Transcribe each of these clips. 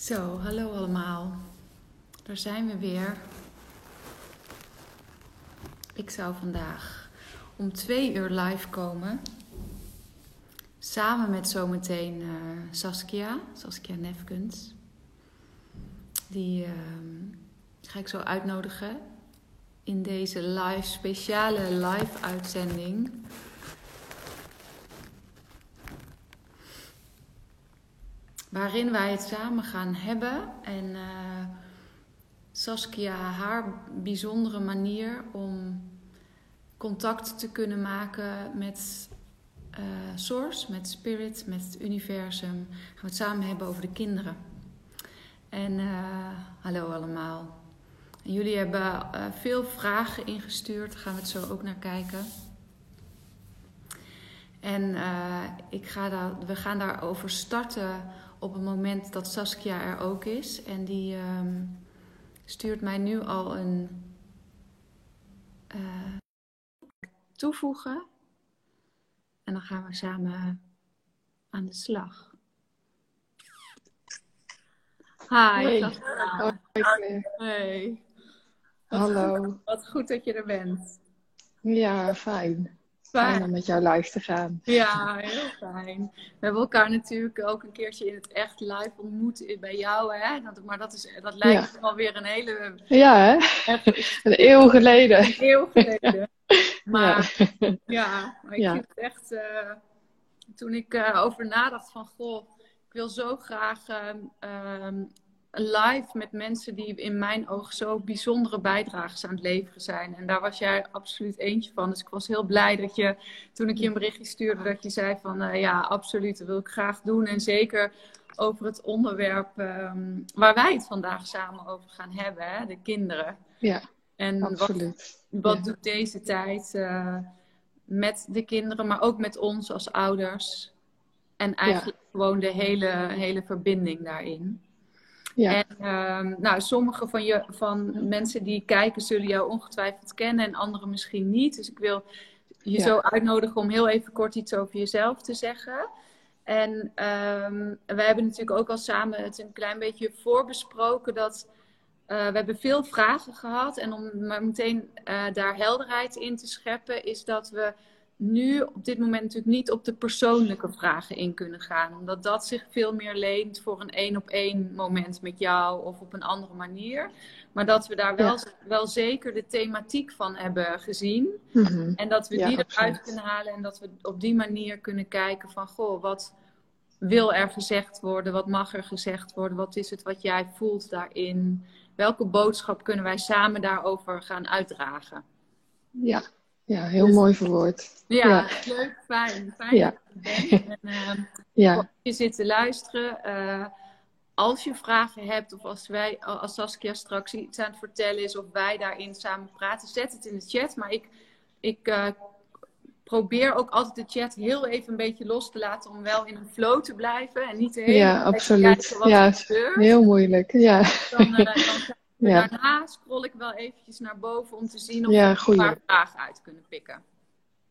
Zo, hallo allemaal. Daar zijn we weer. Ik zou vandaag om twee uur live komen. Samen met zometeen uh, Saskia, Saskia Nefkens. Die uh, ga ik zo uitnodigen in deze live, speciale live uitzending. Waarin wij het samen gaan hebben. En uh, Saskia haar bijzondere manier om contact te kunnen maken met uh, Source, met Spirit, met het universum. Gaan we het samen hebben over de kinderen. En uh, hallo allemaal. Jullie hebben veel vragen ingestuurd, daar gaan we het zo ook naar kijken. En ik ga daar, we gaan daarover starten op het moment dat Saskia er ook is. En die um, stuurt mij nu al een uh, toevoegen. En dan gaan we samen aan de slag. Hi. Hey. Hallo. Goed, wat goed dat je er bent. Ja, fijn. Fijn om met jou live te gaan. Ja, heel fijn. We hebben elkaar natuurlijk ook een keertje in het echt live ontmoet bij jou. Hè? Dat, maar dat, is, dat lijkt ja. alweer een hele... Ja, hè? een eeuw geleden. Een eeuw geleden. Maar ja, ja maar ik vind het echt... Uh, toen ik uh, over nadacht van... Goh, ik wil zo graag... Uh, live met mensen die in mijn ogen zo bijzondere bijdragers aan het leveren zijn. En daar was jij absoluut eentje van. Dus ik was heel blij dat je, toen ik je een berichtje stuurde, dat je zei van uh, ja, absoluut, dat wil ik graag doen. En zeker over het onderwerp um, waar wij het vandaag samen over gaan hebben, hè, de kinderen. Ja, en absoluut. wat, wat ja. doet deze tijd uh, met de kinderen, maar ook met ons als ouders? En eigenlijk ja. gewoon de hele, hele verbinding daarin. Ja. En um, nou, sommige van, je, van mensen die kijken zullen jou ongetwijfeld kennen en anderen misschien niet. Dus ik wil je ja. zo uitnodigen om heel even kort iets over jezelf te zeggen. En um, we hebben natuurlijk ook al samen het een klein beetje voorbesproken dat uh, we hebben veel vragen gehad. En om maar meteen uh, daar helderheid in te scheppen, is dat we nu op dit moment natuurlijk niet op de persoonlijke vragen in kunnen gaan. Omdat dat zich veel meer leent voor een één op één moment met jou of op een andere manier. Maar dat we daar wel, ja. wel zeker de thematiek van hebben gezien. Mm -hmm. En dat we ja, die eruit absoluut. kunnen halen en dat we op die manier kunnen kijken van goh, wat wil er gezegd worden? Wat mag er gezegd worden? Wat is het wat jij voelt daarin? Welke boodschap kunnen wij samen daarover gaan uitdragen? Ja, ja, heel dus, mooi verwoord. Ja, ja, leuk, fijn. Fijn ja. dat je bent. En, uh, ja. je zit te luisteren. Uh, als je vragen hebt of als wij, als Saskia straks iets aan het vertellen is of wij daarin samen praten, zet het in de chat. Maar ik, ik uh, probeer ook altijd de chat heel even een beetje los te laten om wel in een flow te blijven en niet te hele Ja, absoluut. Ja, heel moeilijk. Ja. Dan, dan ja. Daarna scroll ik wel eventjes naar boven om te zien of ja, we een paar vragen uit kunnen pikken.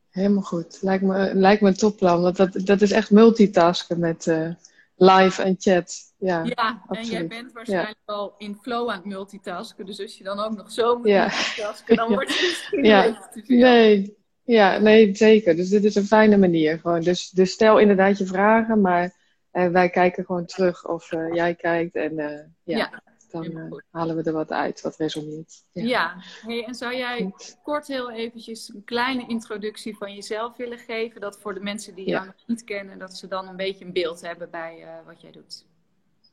Helemaal goed. Lijkt me, lijkt me een topplan. Want dat, dat is echt multitasken met uh, live en chat. Ja, ja absoluut. en jij bent waarschijnlijk ja. al in flow aan het multitasken. Dus als je dan ook nog zo moet ja. multitasken, dan wordt het misschien ja. te veel. Nee. Ja, nee, zeker. Dus dit is een fijne manier. Gewoon. Dus, dus stel inderdaad je vragen, maar uh, wij kijken gewoon terug of uh, jij kijkt. En ja. Dan uh, halen we er wat uit, wat resoneert. Ja, ja. Hey, en zou jij Goed. kort heel eventjes een kleine introductie van jezelf willen geven? Dat voor de mensen die jou nog niet kennen, dat ze dan een beetje een beeld hebben bij uh, wat jij doet.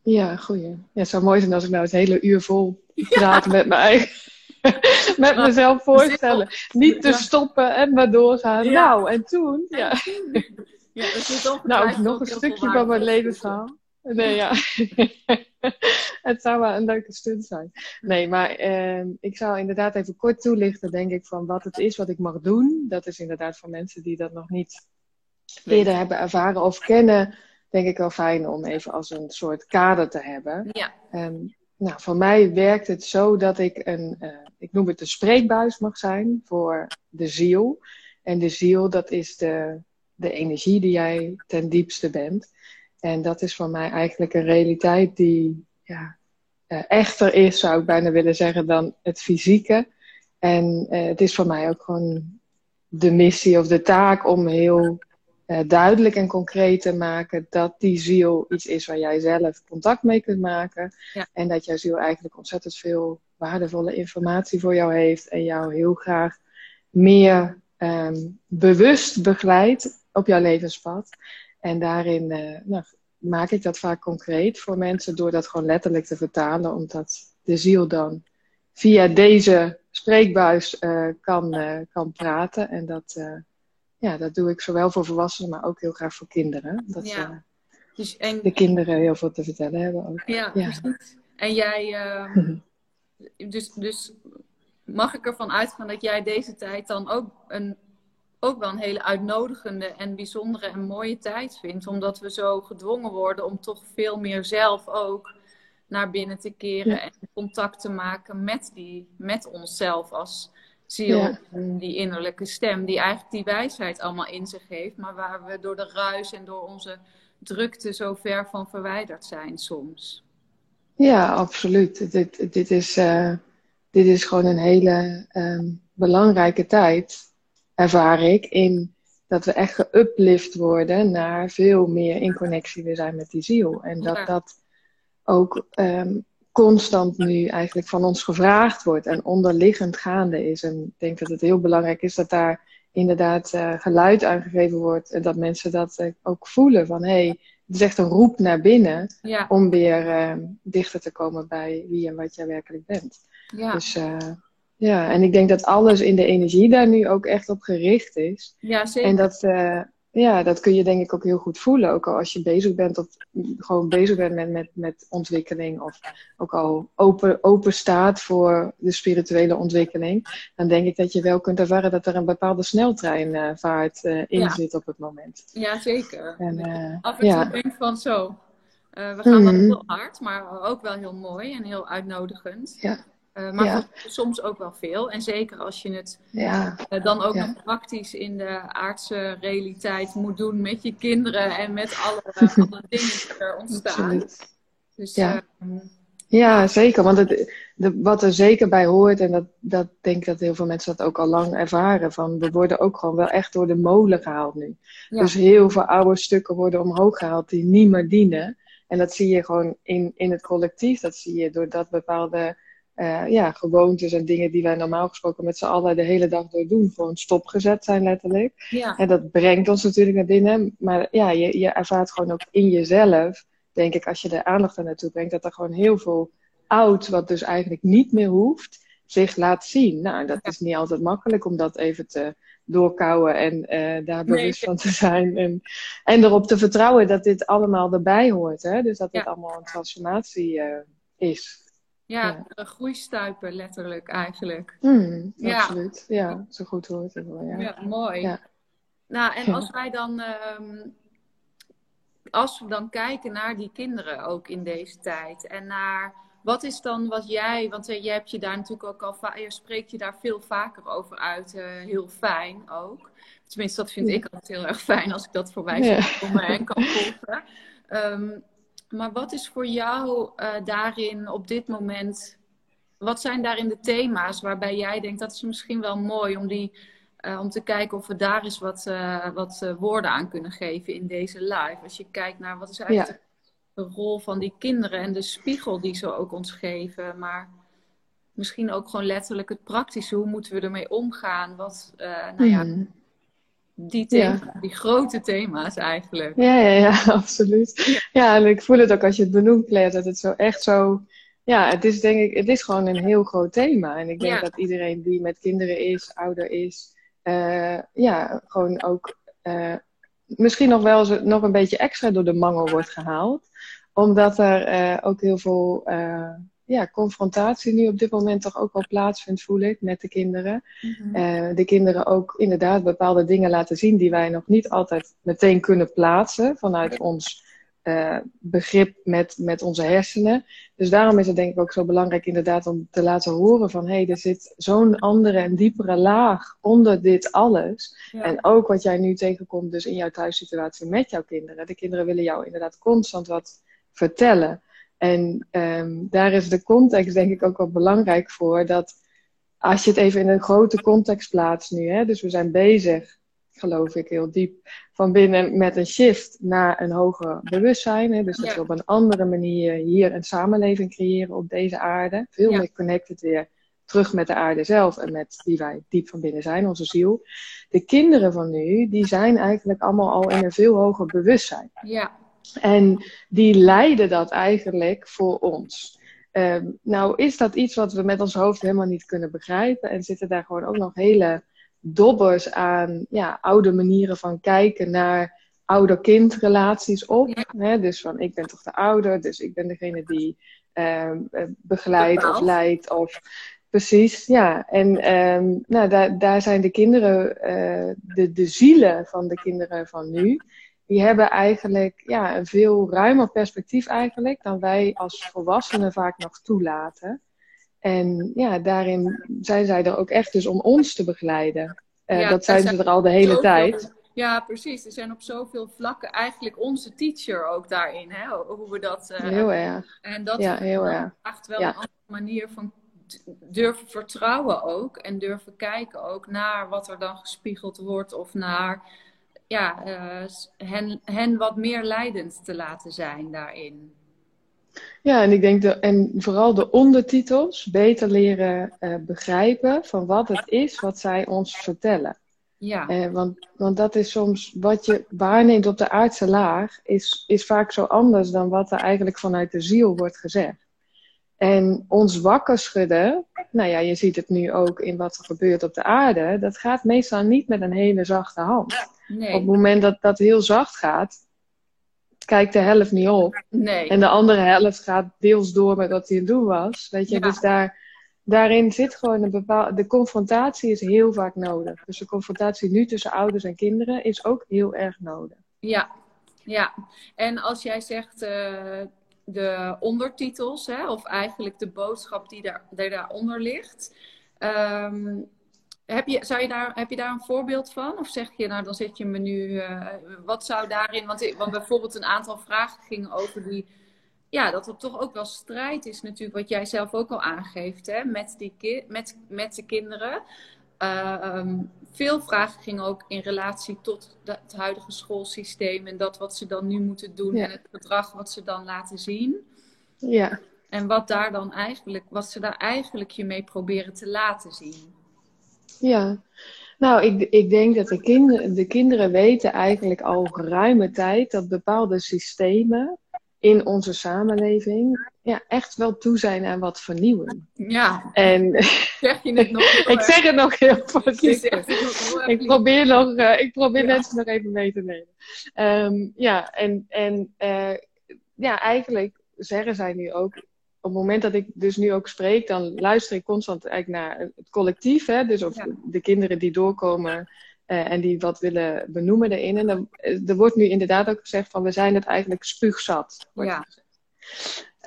Ja, goeie. Ja, het zou mooi zijn als ik nou het hele uur vol praat ja. met eigen... met mezelf voorstellen. Niet te stoppen en maar doorgaan. Nou, en toen... Ja, ja dat is toch nou, nog een stukje van mijn levensverhaal. Nee, ja. het zou wel een leuke stunt zijn. Nee, maar eh, ik zou inderdaad even kort toelichten, denk ik, van wat het is wat ik mag doen. Dat is inderdaad voor mensen die dat nog niet eerder hebben ervaren of kennen, denk ik wel fijn om even als een soort kader te hebben. Ja. Um, nou, voor mij werkt het zo dat ik een, uh, ik noem het een spreekbuis mag zijn voor de ziel. En de ziel, dat is de, de energie die jij ten diepste bent. En dat is voor mij eigenlijk een realiteit die ja, echter is, zou ik bijna willen zeggen, dan het fysieke. En het is voor mij ook gewoon de missie of de taak om heel uh, duidelijk en concreet te maken dat die ziel iets is waar jij zelf contact mee kunt maken. En dat jouw ziel eigenlijk ontzettend veel waardevolle informatie voor jou heeft en jou heel graag meer um, bewust begeleidt op jouw levenspad. En daarin uh, nou, maak ik dat vaak concreet voor mensen door dat gewoon letterlijk te vertalen, omdat de ziel dan via deze spreekbuis uh, kan, kan praten. En dat ja, dat doe ik zowel voor volwassenen, maar ook heel graag voor kinderen. Dat ja. dus, en... de kinderen heel veel te vertellen hebben ook. Ja, precies. En jij, uh, dus, dus mag ik ervan uitgaan dat jij deze tijd dan ook, een, ook wel een hele uitnodigende en bijzondere en mooie tijd vindt. Omdat we zo gedwongen worden om toch veel meer zelf ook naar binnen te keren en contact te maken met, die, met onszelf als ziel, die innerlijke stem, die eigenlijk die wijsheid allemaal in zich heeft, maar waar we door de ruis en door onze drukte zo ver van verwijderd zijn soms. Ja, absoluut. Dit, dit, is, uh, dit is gewoon een hele um, belangrijke tijd, ervaar ik, in dat we echt geuplift worden naar veel meer in connectie we zijn met die ziel. En dat dat ook um, constant nu eigenlijk van ons gevraagd wordt en onderliggend gaande is. En ik denk dat het heel belangrijk is dat daar inderdaad uh, geluid aangegeven wordt en dat mensen dat uh, ook voelen van hé, hey, het is echt een roep naar binnen om weer uh, dichter te komen bij wie en wat jij werkelijk bent. Ja. Dus ja, en ik denk dat alles in de energie daar nu ook echt op gericht is. Ja, zeker. En dat, ja, dat kun je denk ik ook heel goed voelen. Ook al als je bezig bent of gewoon bezig bent met, met, met ontwikkeling. Of ook al open, open staat voor de spirituele ontwikkeling. Dan denk ik dat je wel kunt ervaren dat er een bepaalde sneltreinvaart uh, in zit op het moment. Ja, zeker. En, uh, Af en toe denk van zo. We gaan mm wel heel hard, maar ook wel heel mooi en heel uitnodigend. Ja. Uh, maar soms ook wel veel. En zeker als je het ja. uh, dan ook nog praktisch in de aardse realiteit moet doen met je kinderen en met alle, alle dingen die er ontstaan. Dus, ja. Uh, ja, zeker. Want het, de, wat er zeker bij hoort, en dat, dat denk ik dat heel veel mensen dat ook al lang ervaren, van we worden ook gewoon wel echt door de molen gehaald nu. Dus heel veel oude stukken worden omhoog gehaald die niet meer dienen. En dat zie je gewoon in, in het collectief. Dat zie je doordat bepaalde uh, ja, gewoontes en dingen die wij normaal gesproken met z'n allen de hele dag door doen, gewoon stopgezet zijn letterlijk. Ja. En dat brengt ons natuurlijk naar binnen. Maar ja, je, je ervaart gewoon ook in jezelf, denk ik, als je de aandacht er naartoe brengt, dat er gewoon heel veel oud, wat dus eigenlijk niet meer hoeft, zich laat zien. Nou, dat is niet altijd makkelijk om dat even te doorkouwen en uh, daar bewust van te zijn. En, en erop te vertrouwen dat dit allemaal erbij hoort. Hè? Dus dat het allemaal een transformatie uh, is. Ja, ja. groeistuipen letterlijk eigenlijk. Mm, ja. Absoluut, ja, zo goed hoort het wel. Ja, ja mooi. Ja. Nou, en als wij dan, um, als we dan kijken naar die kinderen ook in deze tijd en naar wat is dan wat jij, want uh, je hebt je daar natuurlijk ook al, je spreekt je daar veel vaker over uit, uh, heel fijn ook. Tenminste, dat vind ik altijd heel erg fijn als ik dat voorbij zie komen en kan volgen. Um, maar wat is voor jou uh, daarin op dit moment, wat zijn daarin de thema's waarbij jij denkt dat is misschien wel mooi om, die, uh, om te kijken of we daar eens wat, uh, wat woorden aan kunnen geven in deze live. Als je kijkt naar wat is eigenlijk de, de, rol van die kinderen en de spiegel die ze ook ons geven, maar misschien ook gewoon letterlijk het praktische, hoe moeten we ermee omgaan? Wat, nou ja, die, thema, die grote thema's eigenlijk. Ja, ja, ja, absoluut. Ja. en ik voel het ook als je het benoemt, Claire, dat het zo echt zo... Ja, het is denk ik, het is gewoon een heel groot thema. En ik denk dat iedereen die met kinderen is, ouder is, uh, ja, gewoon ook uh, misschien nog wel eens, nog een beetje extra door de mangel wordt gehaald. Omdat er uh, ook heel veel ja, confrontatie nu op dit moment toch ook wel plaatsvindt, voel ik, met de kinderen. Mhm. uh, de kinderen ook inderdaad bepaalde dingen laten zien die wij nog niet altijd meteen kunnen plaatsen vanuit ons uh, begrip met, met onze hersenen. Dus daarom is het denk ik ook zo belangrijk inderdaad om te laten horen van hé, hey, er zit zo'n andere en diepere laag onder dit alles. En ook wat jij nu tegenkomt dus in jouw thuissituatie met jouw kinderen. De kinderen willen jou inderdaad constant wat vertellen. En ehm, daar is de context denk ik ook wel belangrijk voor. Dat als je het even in een grote context plaatst nu, hè, dus we zijn bezig, geloof ik heel diep, van binnen met een shift naar een hoger bewustzijn. Hè, dus dat we op een andere manier hier een samenleving creëren op deze aarde. Veel meer connected weer terug met de aarde zelf en met wie wij diep van binnen zijn, onze ziel. De kinderen van nu, die zijn eigenlijk allemaal al in een veel hoger bewustzijn. Ja. En die leiden dat eigenlijk voor ons. Ehm, nou is dat iets wat we met ons hoofd helemaal niet kunnen begrijpen. En zitten daar gewoon ook nog hele dobbers aan ja, oude manieren van kijken naar ouder-kind relaties op. Hè? Dus van ik ben toch de ouder, dus ik ben degene die uh, begeleidt of leidt. Of, precies, ja. En um, nou, daar, daar zijn de kinderen, uh, de, de zielen van de kinderen van nu, die hebben eigenlijk ja, een veel ruimer perspectief eigenlijk dan wij als volwassenen vaak nog toelaten. En ja, daarin zijn zij er ook echt dus om ons te begeleiden. Uh, dat zijn ze er al de hele tijd. Ja, precies. Ze zijn op zoveel vlakken eigenlijk onze teacher ook daarin. Hè? Hoe we dat. Uh, heel erg. En dat ja, heel erg. vraagt wel een andere manier van durven vertrouwen ook. En durven kijken ook naar wat er dan gespiegeld wordt. Of naar ja, uh, hen, hen wat meer leidend te laten zijn daarin. Ja, en ik denk de, en vooral de ondertitels beter leren uh, begrijpen van wat het is wat zij ons vertellen. Ja. Uh, want, want dat is soms wat je waarneemt op de aardse laag, is, is vaak zo anders dan wat er eigenlijk vanuit de ziel wordt gezegd. En ons wakker schudden, nou ja, je ziet het nu ook in wat er gebeurt op de aarde, dat gaat meestal niet met een hele zachte hand. Nee. Op het moment dat dat heel zacht gaat, kijkt de helft niet op. Nee. En de andere helft gaat deels door met wat hij aan het doen was. Weet je, dus daar, daarin zit gewoon een bepaalde. De confrontatie is heel vaak nodig. Dus de confrontatie nu tussen ouders en kinderen is ook heel erg nodig. Ja, ja. En als jij zegt. Uh, de ondertitels, hè, of eigenlijk de boodschap die, daar, die daaronder ligt. Um, heb je, zou je daar, heb je daar een voorbeeld van? Of zeg je, nou dan zet je me nu, uh, wat zou daarin, want, want bijvoorbeeld een aantal vragen gingen over die, ja, dat er toch ook wel strijd is natuurlijk, wat jij zelf ook al aangeeft, hè, met, die met, met de kinderen. Uh, veel vragen gingen ook in relatie tot het huidige schoolsysteem en dat wat ze dan nu moeten doen en het gedrag wat ze dan laten zien. Ja. En wat daar dan eigenlijk, wat ze daar eigenlijk je mee proberen te laten zien. Ja, nou, ik, ik denk dat de, kinderen de kinderen weten eigenlijk al geruime tijd dat bepaalde systemen in onze samenleving ja, echt wel toe zijn aan wat vernieuwen. Ja. En zeg je het nog ik zeg het nog heel voorzichtig. ik probeer, nog, uh, ik probeer mensen nog even mee te nemen. Um, ja, en, en uh, ja, eigenlijk zeggen zij nu ook op het moment dat ik dus nu ook spreek, dan luister ik constant eigenlijk naar het collectief. Hè? Dus of de kinderen die doorkomen uh, en die wat willen benoemen erin. En dan, eh, er wordt nu inderdaad ook gezegd van we zijn het eigenlijk spuugzat. Ja.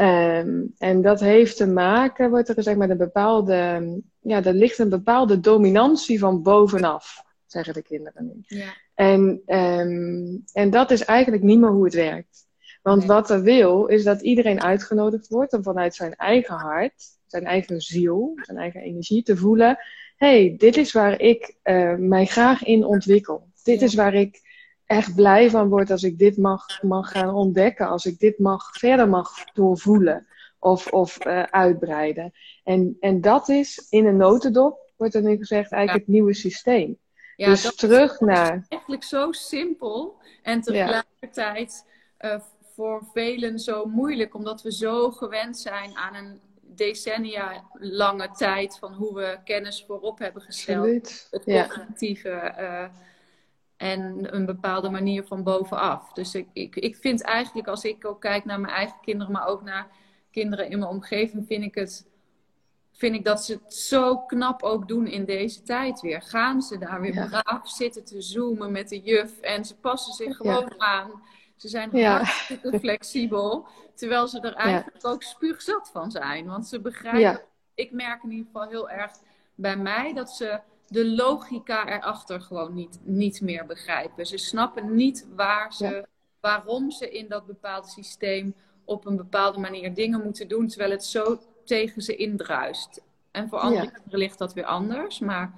Um, en dat heeft te maken, wordt er gezegd, met een bepaalde, ja, er ligt een bepaalde dominantie van bovenaf, zeggen de kinderen nu. Ja. En, um, en dat is eigenlijk niet meer hoe het werkt. Want wat er wil, is dat iedereen uitgenodigd wordt om vanuit zijn eigen hart, zijn eigen ziel, zijn eigen energie te voelen. hey, dit is waar ik uh, mij graag in ontwikkel. Dit is waar ik echt blij van word als ik dit mag, mag gaan ontdekken. Als ik dit mag, verder mag doorvoelen of, of uh, uitbreiden. En, en dat is in een notendop, wordt er nu gezegd, eigenlijk het nieuwe systeem. Ja, dus terug is naar. Eigenlijk zo simpel en tegelijkertijd. Uh, voor velen zo moeilijk, omdat we zo gewend zijn aan een decennia lange tijd van hoe we kennis voorop hebben gesteld. Absoluut. Het cognitieve uh, en een bepaalde manier van bovenaf. Dus ik, ik, ik vind eigenlijk, als ik ook kijk naar mijn eigen kinderen, maar ook naar kinderen in mijn omgeving, vind ik het. Vind ik dat ze het zo knap ook doen in deze tijd weer. Gaan ze daar weer braaf zitten te zoomen met de juf en ze passen zich gewoon aan ze zijn ja. hartstikke flexibel. Terwijl ze er eigenlijk ook spuugzat van zijn. Want ze begrijpen, ik merk in ieder geval heel erg bij mij dat ze de logica erachter gewoon niet, niet meer begrijpen. Ze snappen niet waar ze, waarom ze in dat bepaalde systeem op een bepaalde manier dingen moeten doen, terwijl het zo tegen ze indruist. En voor andere kinderen ligt dat weer anders. Maar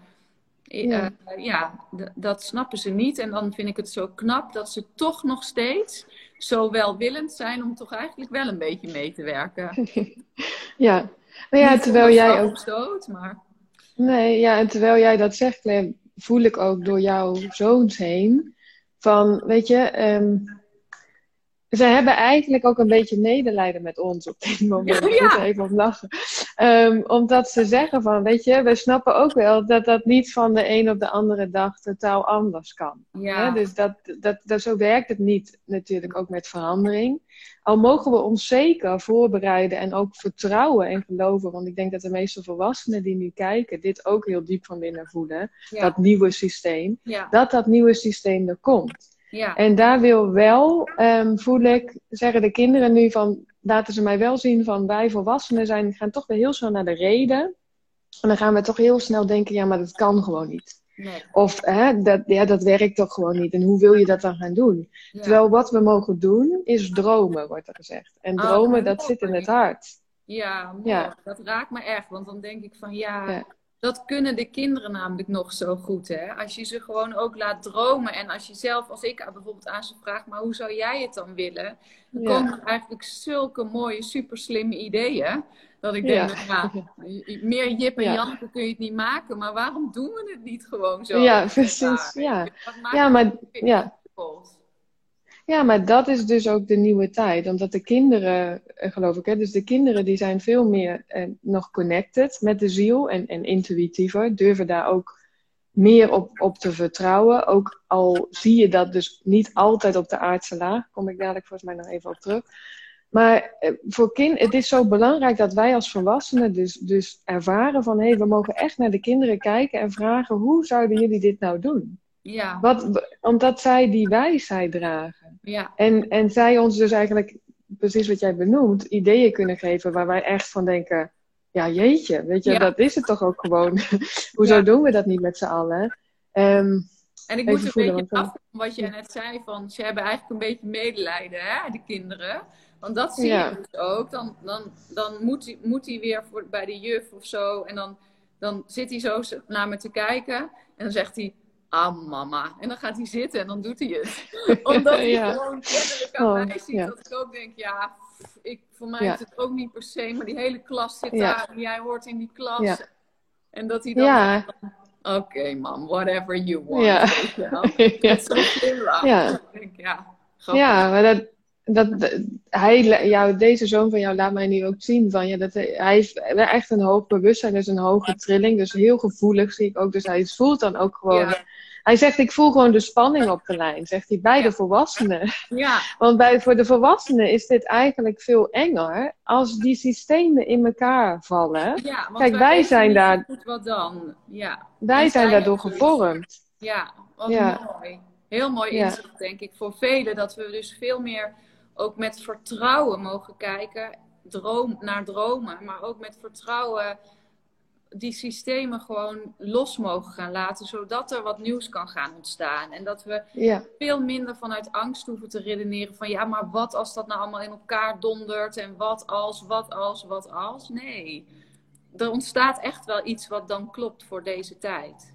ja, uh, ja dat snappen ze niet. En dan vind ik het zo knap dat ze toch nog steeds zo welwillend zijn om toch eigenlijk wel een beetje mee te werken. ja, nou ja, terwijl jij ook. Stoot, maar... Nee, ja, en terwijl jij dat zegt, Clem, voel ik ook door jouw zoons heen. Van, weet je, um, ze hebben eigenlijk ook een beetje medelijden met ons op dit moment. Ja. Ik moet even op lachen. Um, omdat ze zeggen van, weet je, we snappen ook wel dat dat niet van de een op de andere dag totaal anders kan. Ja. Dus dat, dat, dat, zo werkt het niet natuurlijk ook met verandering. Al mogen we ons zeker voorbereiden en ook vertrouwen en geloven. Want ik denk dat de meeste volwassenen die nu kijken, dit ook heel diep van binnen voelen. Dat nieuwe systeem. Dat dat nieuwe systeem er komt. Ja. En daar wil wel, um, voel ik, zeggen de kinderen nu van, laten ze mij wel zien van wij volwassenen zijn, gaan toch weer heel snel naar de reden. En dan gaan we toch heel snel denken, ja, maar dat kan gewoon niet. Nee. Of hè, dat, ja, dat werkt toch gewoon niet. En hoe wil je dat dan gaan doen? Terwijl wat we mogen doen, is dromen, wordt er gezegd. En ah, dromen, dat zit in het hart. Ja, ja, dat raakt me erg. Want dan denk ik van ja, dat kunnen de kinderen namelijk nog zo goed. Hè? Als je ze gewoon ook laat dromen. En als je zelf, als ik bijvoorbeeld aan ze vraag, maar hoe zou jij het dan willen? Dan komen er eigenlijk zulke mooie, super slimme ideeën. Dat ik denk, ja. meer Jip en ja. kun je het niet maken. Maar waarom doen we het niet gewoon zo? Ja, precies. Ja, ja maar ja. Ja, maar dat is dus ook de nieuwe tijd. Omdat de kinderen, eh, geloof ik, hè, dus de kinderen die zijn veel meer eh, nog connected met de ziel en, en intuïtiever, durven daar ook meer op, op te vertrouwen. Ook al zie je dat dus niet altijd op de aardse laag, kom ik dadelijk volgens mij nog even op terug. Maar eh, voor kind, het is zo belangrijk dat wij als volwassenen dus, dus ervaren van hé, hey, we mogen echt naar de kinderen kijken en vragen hoe zouden jullie dit nou doen? Ja. Wat, omdat zij die wijsheid dragen. Ja. En, en zij ons dus eigenlijk, precies wat jij benoemt, ideeën kunnen geven waar wij echt van denken, ja jeetje, weet je, dat is het toch ook gewoon. Hoezo doen we dat niet met z'n allen? Um, en ik moet een beetje af wat je net zei, van ze hebben eigenlijk een beetje medelijden, hè, de kinderen. Want dat zie je dus ook. Dan, dan, dan moet, hij, moet weer voor, bij de juf of zo. En dan, dan zit hij zo naar me te kijken. En dan zegt hij, ah mama. En dan gaat hij zitten en dan doet hij het. Omdat hij gewoon kennelijk aan oh, mij ziet. Dat ik ook denk, ja, ik, voor mij is het ook niet per se. Maar die hele klas zit daar en jij hoort in die klas. En dat hij dan... Oké, okay, mam, whatever you want. Ja. Weet zo Ja. Denk, ja, ja, maar dat, dat, hij, jou, deze zoon van jou laat mij nu ook zien van ja, dat hij heeft echt een hoog bewustzijn, dus een hoge trilling, dus heel gevoelig zie ik ook. Dus hij voelt dan ook gewoon. Hij zegt, ik voel gewoon de spanning op de lijn, zegt hij, bij de volwassenen. Ja. Want bij, voor de volwassenen is dit eigenlijk veel enger als die systemen in elkaar vallen. Ja, Kijk, wij, zijn daar. Goed wat dan? Ja. Wij zijn daardoor gevormd. Ja, wat mooi. Heel mooi inzicht, denk ik, voor velen. Dat we dus veel meer ook met vertrouwen mogen kijken droom, naar dromen, maar ook met vertrouwen die systemen gewoon los mogen gaan laten, zodat er wat nieuws kan gaan ontstaan. En dat we veel minder vanuit angst hoeven te redeneren van ja, maar wat als dat nou allemaal in elkaar dondert en wat als, wat als, wat als. Nee, er ontstaat echt wel iets wat dan klopt voor deze tijd.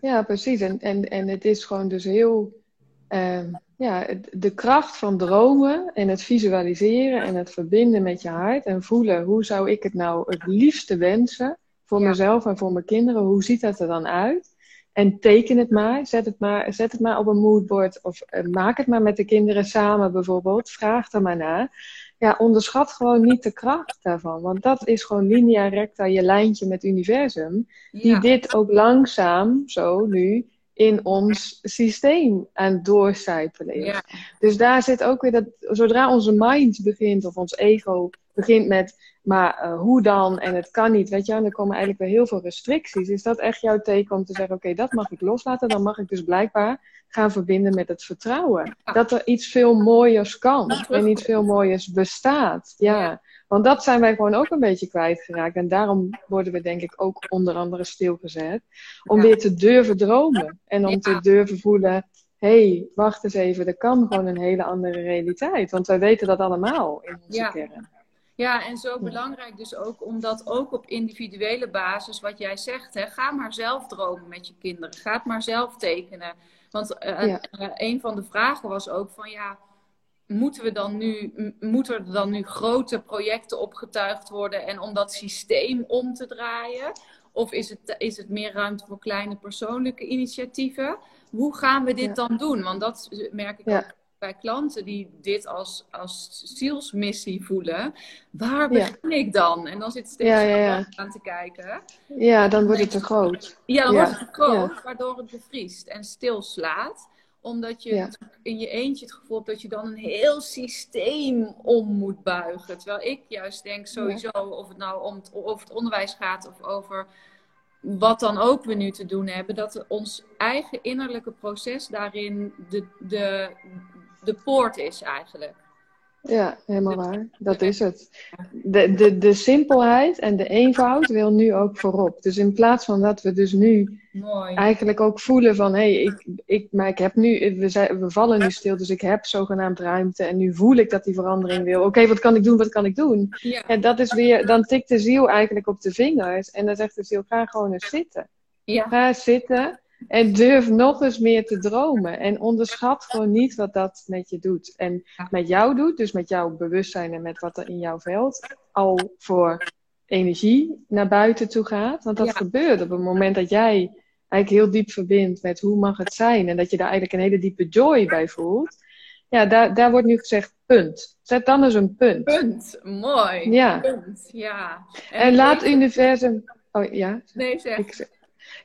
Ja, precies. En, en, en het is gewoon dus heel Ehm, ja, de kracht van dromen en het visualiseren en het verbinden met je hart en voelen hoe zou ik het nou het liefste wensen voor mezelf en voor mijn kinderen, hoe ziet dat er dan uit? En teken het maar, zet het maar, zet het maar op een moodboard of uh, maak het maar met de kinderen samen bijvoorbeeld, vraag er maar naar. Ja, onderschat gewoon niet de kracht daarvan, want dat is gewoon linea recta je lijntje met het universum, die dit ook langzaam zo nu in ons systeem aan doorcijpelen is. Dus daar zit ook weer dat, zodra onze mind begint of ons ego begint met, maar uh, hoe dan en het kan niet, weet je, en er komen eigenlijk weer heel veel restricties. Is dat echt jouw teken om te zeggen, oké, dat mag ik loslaten, dan mag ik dus blijkbaar gaan verbinden met het vertrouwen. Dat er iets veel mooiers kan en iets veel mooiers bestaat. ja. Want dat zijn wij gewoon ook een beetje kwijtgeraakt. En daarom worden we denk ik ook onder andere stilgezet. Om weer te durven dromen. En om te durven voelen, hé, hey, wacht eens even, er kan gewoon een hele andere realiteit. Want wij weten dat allemaal in onze ja. kern. Ja, en zo belangrijk dus ook, omdat ook op individuele basis, wat jij zegt, hè, ga maar zelf dromen met je kinderen. Ga het maar zelf tekenen. Want uh, ja. uh, een van de vragen was ook van ja, moeten, we dan nu, moeten er dan nu grote projecten opgetuigd worden en om dat systeem om te draaien? Of is het, is het meer ruimte voor kleine persoonlijke initiatieven? Hoe gaan we dit ja. dan doen? Want dat merk ik ja. ook bij klanten die dit als, als zielsmissie voelen. Waar begin ik dan? En dan zit steeds ja, aan te kijken. Ja, dan wordt het te groot. Ja, dan wordt het te groot, waardoor het bevriest en stilslaat omdat je ja. in je eentje het gevoel hebt dat je dan een heel systeem om moet buigen. Terwijl ik juist denk sowieso, of het nou om het, over het onderwijs gaat of over wat dan ook we nu te doen hebben, dat ons eigen innerlijke proces daarin de, de, de poort is eigenlijk. Ja, helemaal waar. Dat is het. De, de, de simpelheid en de eenvoud wil nu ook voorop. Dus in plaats van dat we dus nu Mooi. eigenlijk ook voelen van... hé, hey, ik, ik, maar ik heb nu... We, zijn, we vallen nu stil, dus ik heb zogenaamd ruimte. En nu voel ik dat die verandering wil. Oké, okay, wat kan ik doen, wat kan ik doen? Ja. En dat is weer... Dan tikt de ziel eigenlijk op de vingers. En dan zegt de ziel, ga gewoon eens zitten. Ja. Ga zitten. En durf nog eens meer te dromen. En onderschat gewoon niet wat dat met je doet. En met jou doet, dus met jouw bewustzijn en met wat er in jouw veld al voor energie naar buiten toe gaat. Want dat Ja. gebeurt op het moment dat jij eigenlijk heel diep verbindt met hoe mag het zijn. En dat je daar eigenlijk een hele diepe joy bij voelt. Ja, daar, daar wordt nu gezegd punt. Zet dan eens een punt. Punt. Mooi. Ja. Punt. Ja. En laat universum. Oh ja. Nee, zeg. Ik zeg-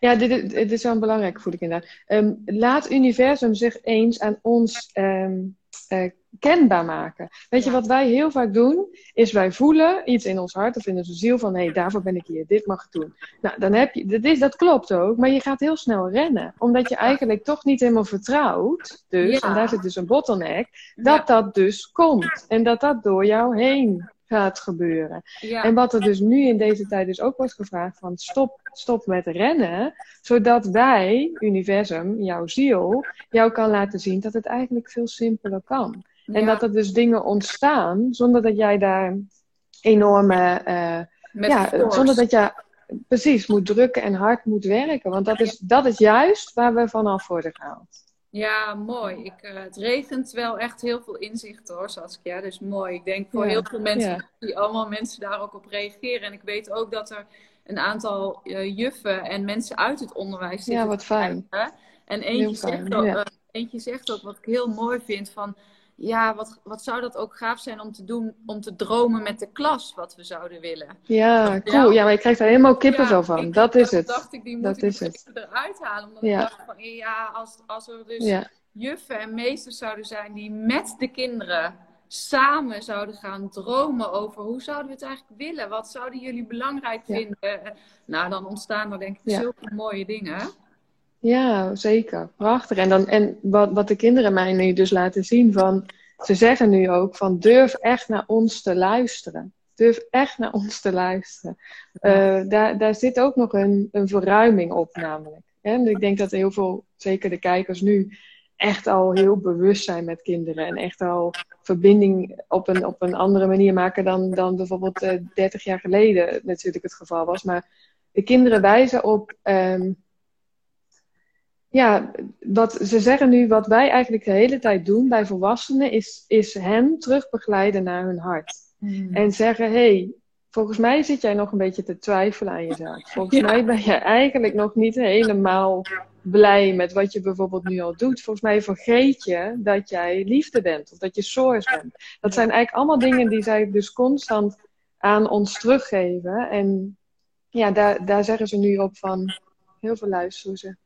Ja, dit, is- dit is wel belangrijk, voel ik inderdaad. Ehm, laat universum zich eens aan ons ehm, eh, kenbaar maken. Weet je, wat wij heel vaak doen, is wij voelen iets in ons hart of in onze ziel van, hé, hey, daarvoor ben ik hier, dit mag ik doen. Nou, dan heb je, dat, is, dat klopt ook, maar je gaat heel snel rennen. Omdat je eigenlijk toch niet helemaal vertrouwt, dus, Ja. en daar zit dus een bottleneck, dat dat dus komt. En dat dat door jou heen gaat gebeuren. Ja. En wat er dus nu in deze tijd dus ook wordt gevraagd van stop, stop met rennen, zodat wij, universum, jouw ziel, jou kan laten zien dat het eigenlijk veel simpeler kan. En dat er dus dingen ontstaan zonder dat jij daar enorme, Met ja, force. zonder dat je precies moet drukken en hard moet werken. Want dat is, dat is juist waar we vanaf worden gehaald. Ja, mooi. Ik, eh, het regent wel echt heel veel inzicht hoor, Saskia. Dus mooi. Ik denk voor Ja, heel veel mensen ja. die allemaal mensen daar ook op reageren. En ik weet ook dat er een aantal eh, juffen en mensen uit het onderwijs zitten. Ja, wat fijn. En eentje zegt, ook, ja. eh, eentje zegt ook wat ik heel mooi vind van... Ja, wat, wat zou dat ook gaaf zijn om te doen, om te dromen met de klas wat we zouden willen. Ja, cool. Ja, maar je krijgt er helemaal kippenvel Ja, van. ik- dat is het. dacht ik, die moet Dat ik is het. eruit halen. Omdat Ja. ik dacht van, ja, als, als er dus Ja, juffen en meesters zouden zijn die met de kinderen samen zouden gaan dromen over hoe zouden we het eigenlijk willen? Wat zouden jullie belangrijk vinden? Nou, dan ontstaan er denk ik zulke mooie dingen. Ja, zeker. Prachtig. En, dan, en wat, wat de kinderen mij nu dus laten zien van... Ze zeggen nu ook van durf echt naar ons te luisteren. Durf echt naar ons te luisteren. Eh, daar, daar zit ook nog een, een verruiming op namelijk. En ik denk dat heel veel, zeker de kijkers nu, echt al heel bewust zijn met kinderen. En echt al verbinding op een, op een andere manier maken dan, dan bijvoorbeeld eh 30 jaar geleden natuurlijk het geval was. Maar de kinderen wijzen op... ehm, ja, wat ze zeggen nu, wat wij eigenlijk de hele tijd doen bij volwassenen, is, is hen terugbegeleiden naar hun hart. En zeggen, hé, hey, volgens mij zit jij nog een beetje te twijfelen aan jezelf. Volgens Ja. mij ben je eigenlijk nog niet helemaal blij met wat je bijvoorbeeld nu al doet. Volgens mij vergeet je dat jij liefde bent of dat je source bent. Dat zijn eigenlijk allemaal dingen die zij dus constant aan ons teruggeven. En ja, daar, daar zeggen ze nu op van heel veel luisteren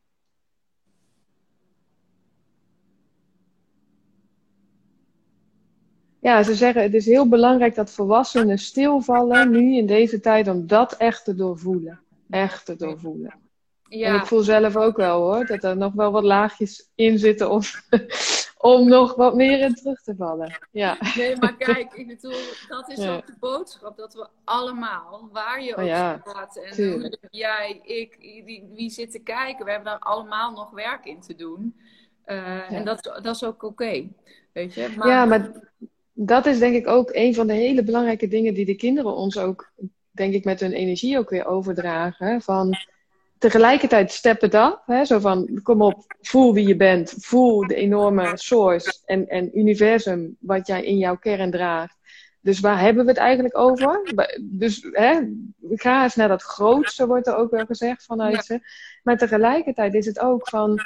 Ja, ze zeggen het is heel belangrijk dat volwassenen stilvallen nu in deze tijd om dat echt te doorvoelen. Echt te doorvoelen. En Ja, ik voel zelf ook wel hoor, dat er nog wel wat laagjes in zitten om, om nog wat meer in terug te vallen. Ja, nee, maar kijk, ik bedoel, dat is Ja. ook de boodschap dat we allemaal, waar je ook Oh ja, staat, en tuurlijk. jij, ik, die, wie zit te kijken, we hebben daar allemaal nog werk in te doen. En dat, dat is ook oké. weet je? Maar... Ja, maar dat is denk ik ook een van de hele belangrijke dingen die de kinderen ons ook, denk ik, met hun energie ook weer overdragen. Van tegelijkertijd step it up. Hè? Zo van, kom op, voel wie je bent. Voel de enorme source en, en universum wat jij in jouw kern draagt. Dus waar hebben we het eigenlijk over? Dus hè, ga eens naar dat grootste, wordt er ook wel gezegd vanuit ze. Maar tegelijkertijd is het ook van,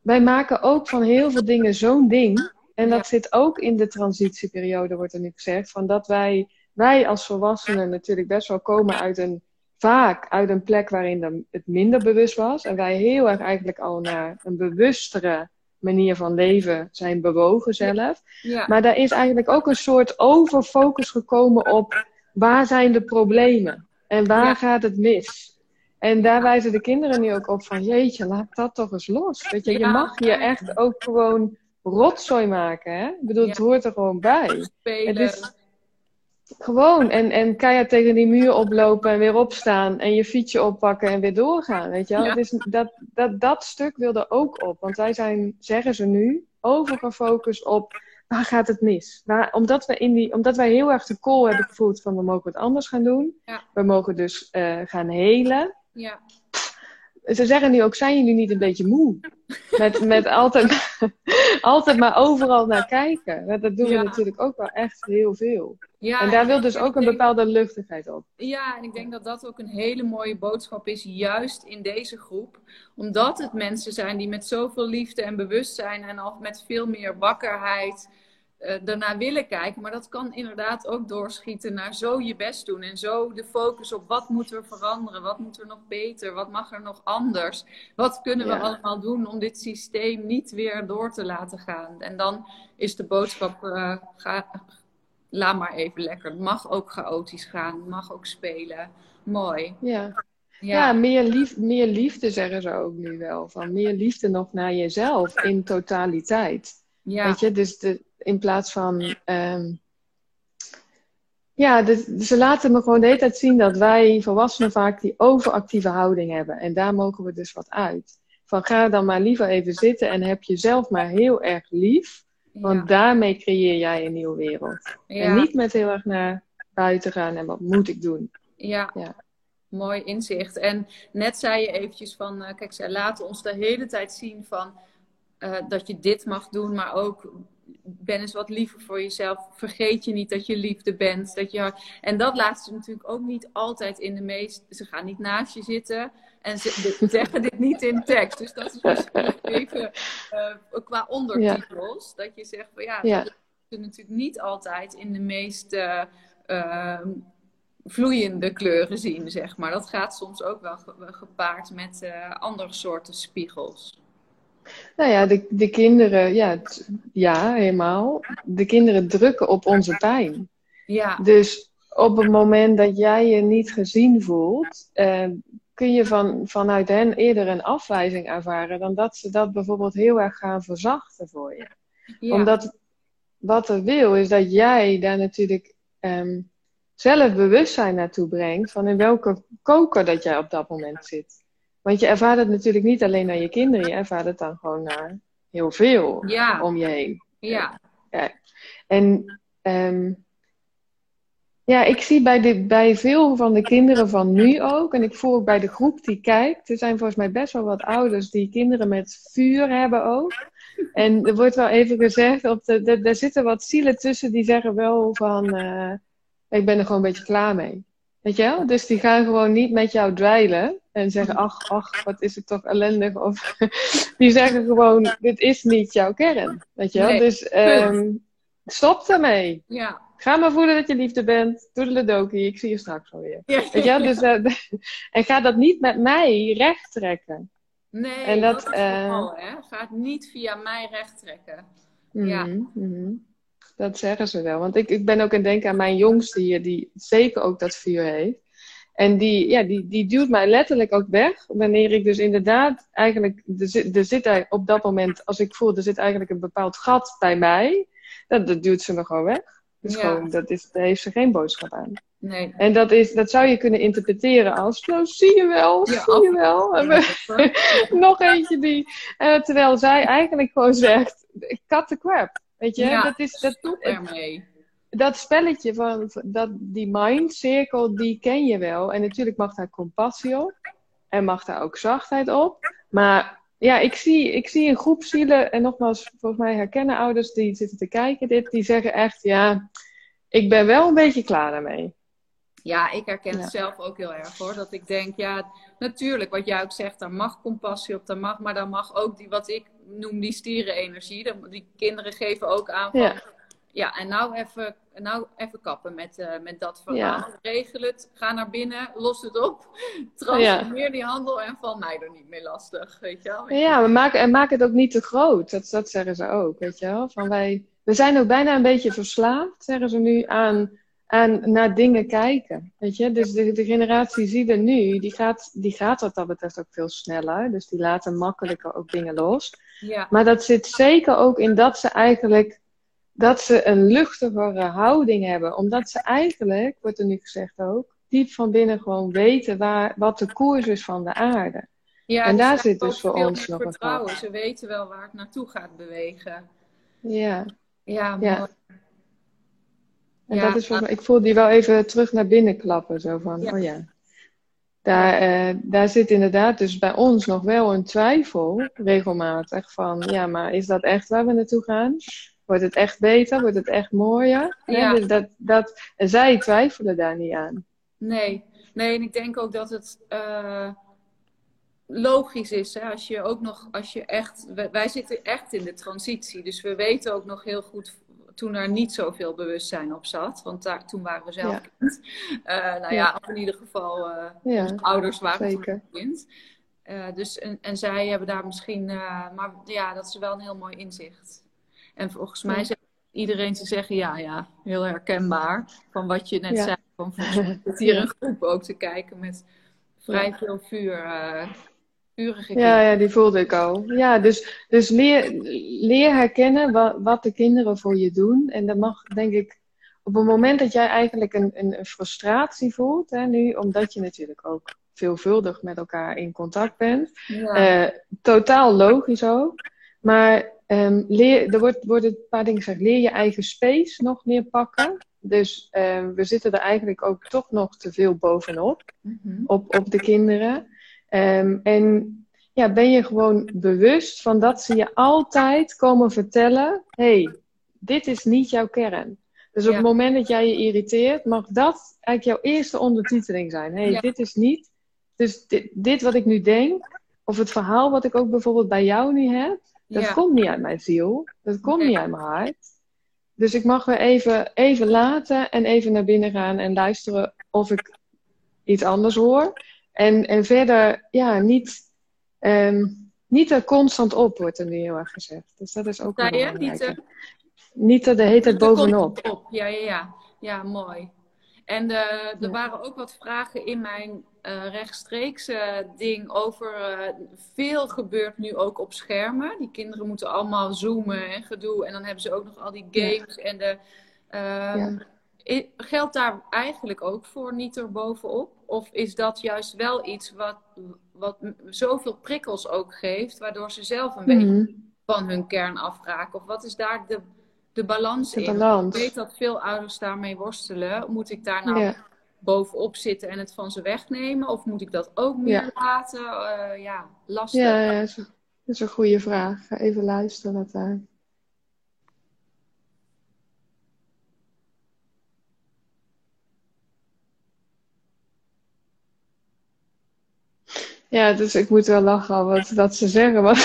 wij maken ook van heel veel dingen zo'n ding. En dat zit ook in de transitieperiode, wordt er nu gezegd. Van dat wij, wij als volwassenen natuurlijk best wel komen uit een vaak uit een plek waarin het minder bewust was. En wij heel erg eigenlijk al naar een bewustere manier van leven zijn bewogen zelf. Maar daar is eigenlijk ook een soort overfocus gekomen op waar zijn de problemen en waar gaat het mis. En daar wijzen de kinderen nu ook op van jeetje, laat dat toch eens los. Weet je, je mag hier echt ook gewoon rotzooi maken. Hè? Ik bedoel, het hoort er gewoon bij. Het is, gewoon. En, en keihard tegen die muur oplopen en weer opstaan. En je fietsje oppakken en weer doorgaan. Weet je wel? Dus dat, dat, dat stuk wil er ook op. Want wij zijn, zeggen ze nu, overgefocust op waar gaat het mis? Waar, omdat, we in die, omdat wij heel erg de call hebben gevoeld van we mogen het anders gaan doen. We mogen dus uh, gaan helen. Ja ze zeggen nu ook, zijn jullie niet een beetje moe? Met, met altijd, altijd maar overal naar kijken. Dat doen we natuurlijk ook wel echt heel veel. Ja, en daar wil dus ook een bepaalde luchtigheid op. Ja, en ik denk dat dat ook een hele mooie boodschap is, juist in deze groep. Omdat het mensen zijn die met zoveel liefde en bewustzijn en al met veel meer wakkerheid daarna willen kijken. Maar dat kan inderdaad ook doorschieten naar zo je best doen. En zo de focus op wat moeten we veranderen? Wat moet er nog beter? Wat mag er nog anders? Wat kunnen we allemaal doen om dit systeem niet weer door te laten gaan? En dan is de boodschap, uh, ga, laat maar even lekker. Het mag ook chaotisch gaan. mag ook spelen. Mooi. Ja. Ja, meer, lief, meer liefde zeggen ze ook nu wel. Van meer liefde nog naar jezelf in totaliteit. Ja. Weet je, dus de, in plaats van. Um, ja, ze laten me gewoon de hele tijd zien dat wij volwassenen vaak die overactieve houding hebben. En daar mogen we dus wat uit. Van ga dan maar liever even zitten en heb jezelf maar heel erg lief. Want daarmee creëer jij een nieuwe wereld. En niet met heel erg naar buiten gaan en wat moet ik doen. Ja. ja. Mooi inzicht. En net zei je eventjes van, uh, kijk, zij laten ons de hele tijd zien van uh, dat je dit mag doen, maar ook ben eens wat liever voor jezelf. Vergeet je niet dat je liefde bent. Dat je, en dat laat ze natuurlijk ook niet altijd in de meest. Ze gaan niet naast je zitten en ze zeggen dit niet in tekst. Dus dat is misschien even uh, qua ondertitels. Dat je zegt van ja, ja. dat ze natuurlijk niet altijd in de meest uh, vloeiende kleuren zien, zeg maar. Dat gaat soms ook wel gepaard met uh, andere soorten spiegels. Nou ja, de, de kinderen, ja, ja, helemaal. De kinderen drukken op onze pijn. Ja. Dus op het moment dat jij je niet gezien voelt, eh, kun je van, vanuit hen eerder een afwijzing ervaren dan dat ze dat bijvoorbeeld heel erg gaan verzachten voor je. Ja. Omdat wat er wil, is dat jij daar natuurlijk um, zelf bewustzijn naartoe brengt van in welke koker dat jij op dat moment zit. Want je ervaart het natuurlijk niet alleen naar je kinderen, je ervaart het dan gewoon naar heel veel om je heen. Ja. ja. En um, ja, ik zie bij, de, bij veel van de kinderen van nu ook, en ik voel ook bij de groep die kijkt, er zijn volgens mij best wel wat ouders die kinderen met vuur hebben ook. En er wordt wel even gezegd, op de, de, er zitten wat zielen tussen die zeggen wel van, uh, ik ben er gewoon een beetje klaar mee. Weet je wel? Dus die gaan gewoon niet met jou dweilen en zeggen, ach, ach, wat is het toch ellendig. Of die zeggen gewoon, dit is niet jouw kern. Weet je wel? dus um, stop ermee. Ja. Ga maar voelen dat je liefde bent. Doedeledokie, ik zie je straks alweer. Ja. Weet je Dus, uh, en ga dat niet met mij recht trekken. Nee, en dat, dat is uh, hè? Ga het niet via mij recht trekken. ja. Mhm, mhm. Dat zeggen ze wel. Want ik, ik ben ook aan het denken aan mijn jongste hier, die zeker ook dat vuur heeft. En die, ja, die, die duwt mij letterlijk ook weg. Wanneer ik dus inderdaad eigenlijk. Er, er zit op dat moment, als ik voel, er zit eigenlijk een bepaald gat bij mij. Dat, dat duwt ze me gewoon weg. Dus gewoon, dat is, daar heeft ze geen boodschap aan. Nee. En dat, is, dat zou je kunnen interpreteren als, nou zie je wel, zie je wel. Nog eentje die, uh, terwijl zij eigenlijk gewoon zegt, cut the crap. Weet je, dat is dat, ermee. Dat spelletje van dat, die mindcirkel, die ken je wel. En natuurlijk mag daar compassie op. En mag daar ook zachtheid op. Maar ja, ik zie, ik zie een groep zielen, en nogmaals, volgens mij herkennen ouders die zitten te kijken dit, die zeggen echt, ja, ik ben wel een beetje klaar daarmee. Ja, ik herken het zelf ook heel erg hoor. Dat ik denk, ja, natuurlijk, wat jij ook zegt, daar mag compassie op, daar mag, maar dan mag ook die, wat ik noem, die stierenenergie. Die kinderen geven ook aan van, ja, ja en nou even, nou even kappen met, uh, met dat verhaal. Ja. Regel het, ga naar binnen, los het op, transformeer die handel en val mij er niet meer lastig, weet je wel. Ja, we maken, en maak het ook niet te groot, dat, dat zeggen ze ook, weet je wel. Van wij, we zijn ook bijna een beetje verslaafd, zeggen ze nu, aan aan naar dingen kijken. Weet je? Dus de, de generatie zie er nu, die gaat, die gaat wat dat betreft ook veel sneller. Dus die laten makkelijker ook dingen los. Ja. Maar dat zit zeker ook in dat ze eigenlijk dat ze een luchtigere houding hebben. Omdat ze eigenlijk, wordt er nu gezegd ook, diep van binnen gewoon weten waar, wat de koers is van de aarde. Ja, en daar zit dus voor ons nog vertrouwen. Een Ze weten wel waar het naartoe gaat bewegen. Ja. Ja, mooi. En dat is mij, ik voel die wel even terug naar binnen klappen. Zo van, oh ja. Daar, uh, daar zit inderdaad dus bij ons nog wel een twijfel, regelmatig, van ja, maar is dat echt waar we naartoe gaan? Wordt het echt beter? Wordt het echt mooier? Ja. Dus dat, dat, en zij twijfelen daar niet aan. Nee, nee en ik denk ook dat het uh, logisch is. Hè? Als je ook nog, als je echt, wij zitten echt in de transitie, dus we weten ook nog heel goed toen er niet zoveel bewustzijn op zat. Want daar, toen waren we zelf ja. kind. Uh, nou ja. in ieder geval, uh, ja, ouders waren zeker. toen kind. Uh, dus, en, en, zij hebben daar misschien, maar ja, dat is wel een heel mooi inzicht. En volgens mij zegt iedereen te zeggen, ja, ja, heel herkenbaar. Van wat je net zei, van zit hier een groep ook te kijken met vrij veel vuur ja, ja, die voelde ik al. Ja, dus, dus leer, leer herkennen wat, wat de kinderen voor je doen. En dat mag, denk ik, op het moment dat jij eigenlijk een, een, frustratie voelt, hè, nu, omdat je natuurlijk ook veelvuldig met elkaar in contact bent. Ja. Uh, totaal logisch ook. Maar um, leer, er wordt, worden een paar dingen gezegd. Leer je eigen space nog meer pakken. Dus um, we zitten er eigenlijk ook toch nog te veel bovenop. Mm -hmm. op, op de kinderen. Um, en ja, ben je gewoon bewust van dat ze je altijd komen vertellen: hey, dit is niet jouw kern. Dus op het moment dat jij je irriteert, mag dat eigenlijk jouw eerste ondertiteling zijn. hey, dit is niet. Dus dit, dit, wat ik nu denk, of het verhaal wat ik ook bijvoorbeeld bij jou nu heb, dat komt niet uit mijn ziel. Dat komt niet uit mijn hart. Dus ik mag weer even, even laten en even naar binnen gaan en luisteren of ik iets anders hoor. En, en verder, ja, niet, um, niet er constant op, wordt er nu heel erg gezegd. Dus dat is ook wel belangrijk. Niet, uh, niet er de hele tijd bovenop. Op. Ja, ja, ja. Ja, mooi. En uh, er waren ook wat vragen in mijn uh, rechtstreekse ding over. Veel gebeurt nu ook op schermen. Die kinderen moeten allemaal zoomen en gedoe. En dan hebben ze ook nog al die games en de. Uh, Geldt daar eigenlijk ook voor niet erbovenop? Of is dat juist wel iets wat, wat zoveel prikkels ook geeft, waardoor ze zelf een beetje mhm. van hun kern afraken? Of wat is daar de, de balans de in? Balans. Ik weet dat veel ouders daarmee worstelen. Moet ik daar nou bovenop zitten en het van ze wegnemen? Of moet ik dat ook meer laten? Uh, ja, lastig. Ja, ja, dat is een goede vraag. Ga even luisteren naar daar. Ja, dus ik moet wel lachen wat dat ze zeggen. Want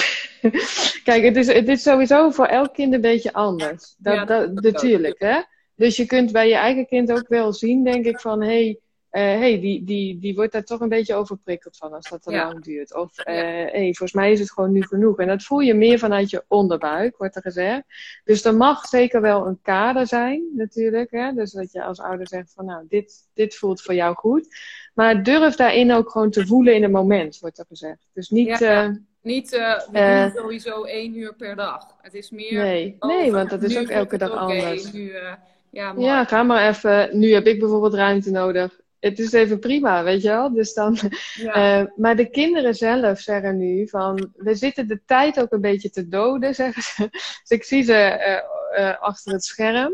Kijk, het is, het is sowieso voor elk kind een beetje anders. Dat, ja, dat, natuurlijk, hè. Dus je kunt bij je eigen kind ook wel zien, denk ik, van... Hey, uh, hey, die, die, die wordt daar toch een beetje overprikkeld van als dat te lang duurt. Of uh, hey, volgens mij is het gewoon nu genoeg. En dat voel je meer vanuit je onderbuik, wordt er gezegd. Dus er mag zeker wel een kader zijn, natuurlijk. Hè? Dus dat je als ouder zegt van nou, dit, dit voelt voor jou goed. Maar durf daarin ook gewoon te voelen in een moment, wordt er gezegd. Dus niet... Ja, uh, niet sowieso één uur per dag. Het is meer. Nee, nee want dat is ook elke dag anders. nu, Ja, ja, ga maar even. Nu heb ik bijvoorbeeld ruimte nodig. Het is even prima, weet je wel. Dus dan, Ja. eh, maar de kinderen zelf zeggen nu van, we zitten de tijd ook een beetje te doden, zeggen ze. Dus ik zie ze eh, achter het scherm.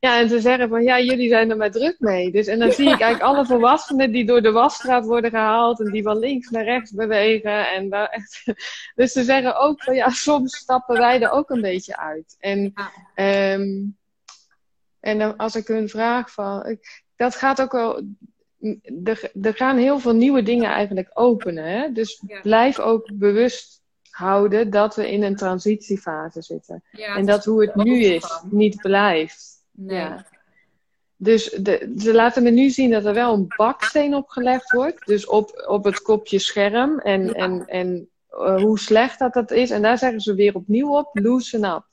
Ja, en ze zeggen van, ja, jullie zijn er maar druk mee. Dus, en dan zie ik eigenlijk alle volwassenen die door de wasstraat worden gehaald en die van links naar rechts bewegen. En daar echt... Dus ze zeggen ook van, ja, soms stappen wij er ook een beetje uit. En, ehm, en dan als ik hun vraag van, ik- dat gaat ook wel er, er gaan heel veel nieuwe dingen eigenlijk openen. Hè? Dus Ja. blijf ook bewust houden dat we in een transitiefase zitten. Ja, en dat hoe het nu is, niet blijft. Nee. Ja. Dus de, ze laten me nu zien dat er wel een baksteen opgelegd wordt. Dus op, op het kopje scherm. En, Ja. en, en eh, hoe slecht dat dat is. En daar zeggen ze weer opnieuw op: loosen up.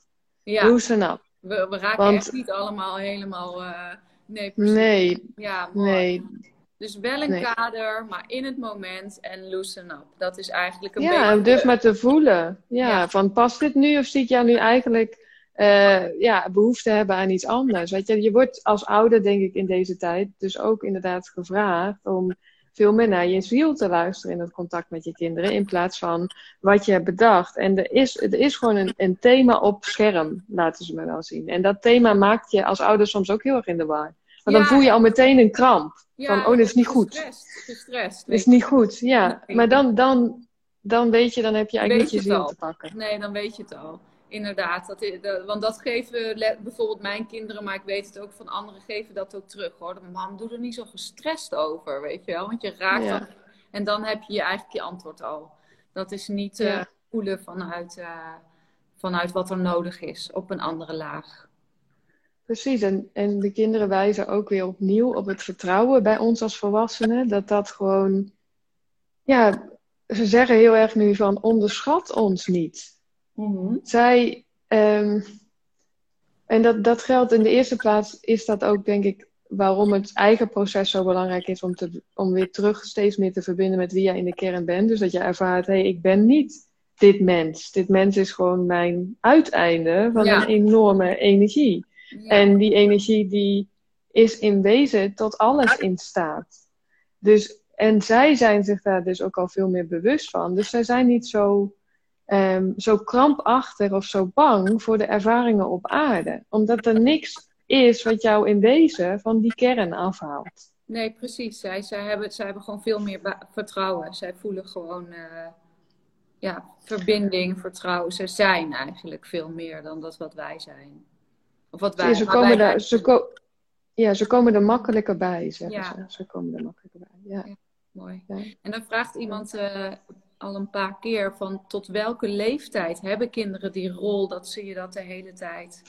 Ja, Loosen up. we, we raken Want- echt niet allemaal helemaal. eh, nee, precies. Nee, Ja, mooi. nee. Dus wel een Nee. kader, maar in het moment en loosen up. Dat is eigenlijk een Ja, beetje... en durf maar te voelen. Ja, Ja. van past dit nu of zie ik jou nu eigenlijk eh, ja, behoefte hebben aan iets anders? Weet je, je wordt als ouder, denk ik, in deze tijd dus ook inderdaad gevraagd om veel meer naar je ziel te luisteren in het contact met je kinderen, in plaats van wat je hebt bedacht. En er is, er is gewoon een, een thema op scherm, laten ze me wel zien. En dat thema maakt je als ouder soms ook heel erg in de war. Want dan voel je al meteen een kramp. Van, oh, dit is niet goed. Gestrest, gestrest. Dat is niet goed, ja. Maar dan, dan, dan weet je, dan heb je eigenlijk Weet niet je ziel al. te pakken. Nee, dan weet je het al. Inderdaad. Dat, is- dat- want dat geven bijvoorbeeld mijn kinderen, maar ik weet het ook van anderen, geven dat ook terug hoor. Dat, Mam, doe er niet zo gestrest over, weet je wel. Want je raakt Ja. dan. En dan heb je je eigenlijk je antwoord al. Dat is niet eh, Ja. voelen vanuit, eh, vanuit wat er nodig is op een andere laag. Precies, en, en de kinderen wijzen ook weer opnieuw op het vertrouwen bij ons als volwassenen. Dat dat gewoon, ja, ze zeggen heel erg nu van onderschat ons niet. Zij, ehm, en dat, dat geldt in de eerste plaats, is dat ook denk ik waarom het eigen proces zo belangrijk is om, te, om weer terug steeds meer te verbinden met wie jij in de kern bent. Dus dat je ervaart, hé, hey, ik ben niet dit mens. Dit mens is gewoon mijn uiteinde van Ja. een enorme energie. Ja. En die energie die is in wezen tot alles in staat. Dus, en zij zijn zich daar dus ook al veel meer bewust van. Dus zij zijn niet zo, ehm, zo krampachtig of zo bang voor de ervaringen op aarde. Omdat er niks is wat jou in wezen van die kern afhaalt. Nee, precies. Zij, zij, hebben, zij hebben gewoon veel meer vertrouwen. Zij voelen gewoon eh, ja, verbinding, vertrouwen. Ze zijn eigenlijk veel meer dan dat wat wij zijn. Of wat wij, Ja, ze, komen wij bij ze, ko- ja, ze komen er makkelijker bij, zeggen Ja. ze. Ze komen er makkelijker bij. Ja. Mooi. Ja. En dan vraagt iemand eh, al een paar keer van tot welke leeftijd hebben kinderen die rol? Dat zie je dat de hele tijd.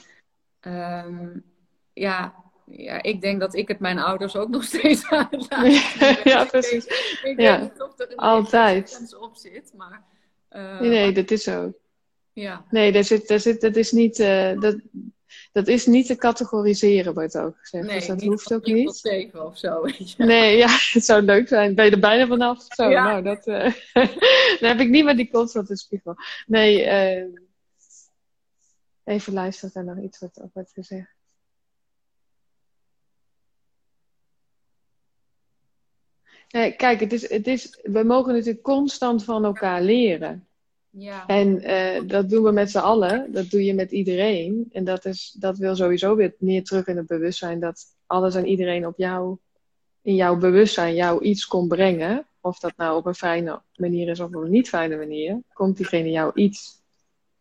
Ehm, ja, ja, ik denk dat ik het mijn ouders ook nog steeds aan het laten zien ben. Ja, Ik precies. Ik Ja, weet niet of er een altijd. op zit, maar... eh, Nee, nee, dat is zo. Ja, Nee, daar zit, daar zit, dat, is niet, eh, dat, dat is niet te categoriseren, wordt ook gezegd. nee, dus dat niet hoeft ook niet. zeven of zo, je. Nee, ja, het zou leuk zijn. Ben je er bijna vanaf? Zo, Ja. nou, dat... eh, dan heb ik niet meer die constante spiegel. Nee, eh, even luisteren er nog iets wat op wordt gezegd. Nee, kijk, het is, het is, we mogen natuurlijk constant van elkaar leren. Ja, En eh, dat doen we met z'n allen. Dat doe je met iedereen. En dat, is, dat wil sowieso weer meer terug in het bewustzijn. Dat alles en iedereen op jou, in jouw bewustzijn jou iets kon brengen. Of dat nou op een fijne manier is of op een niet fijne manier. Komt diegene jou iets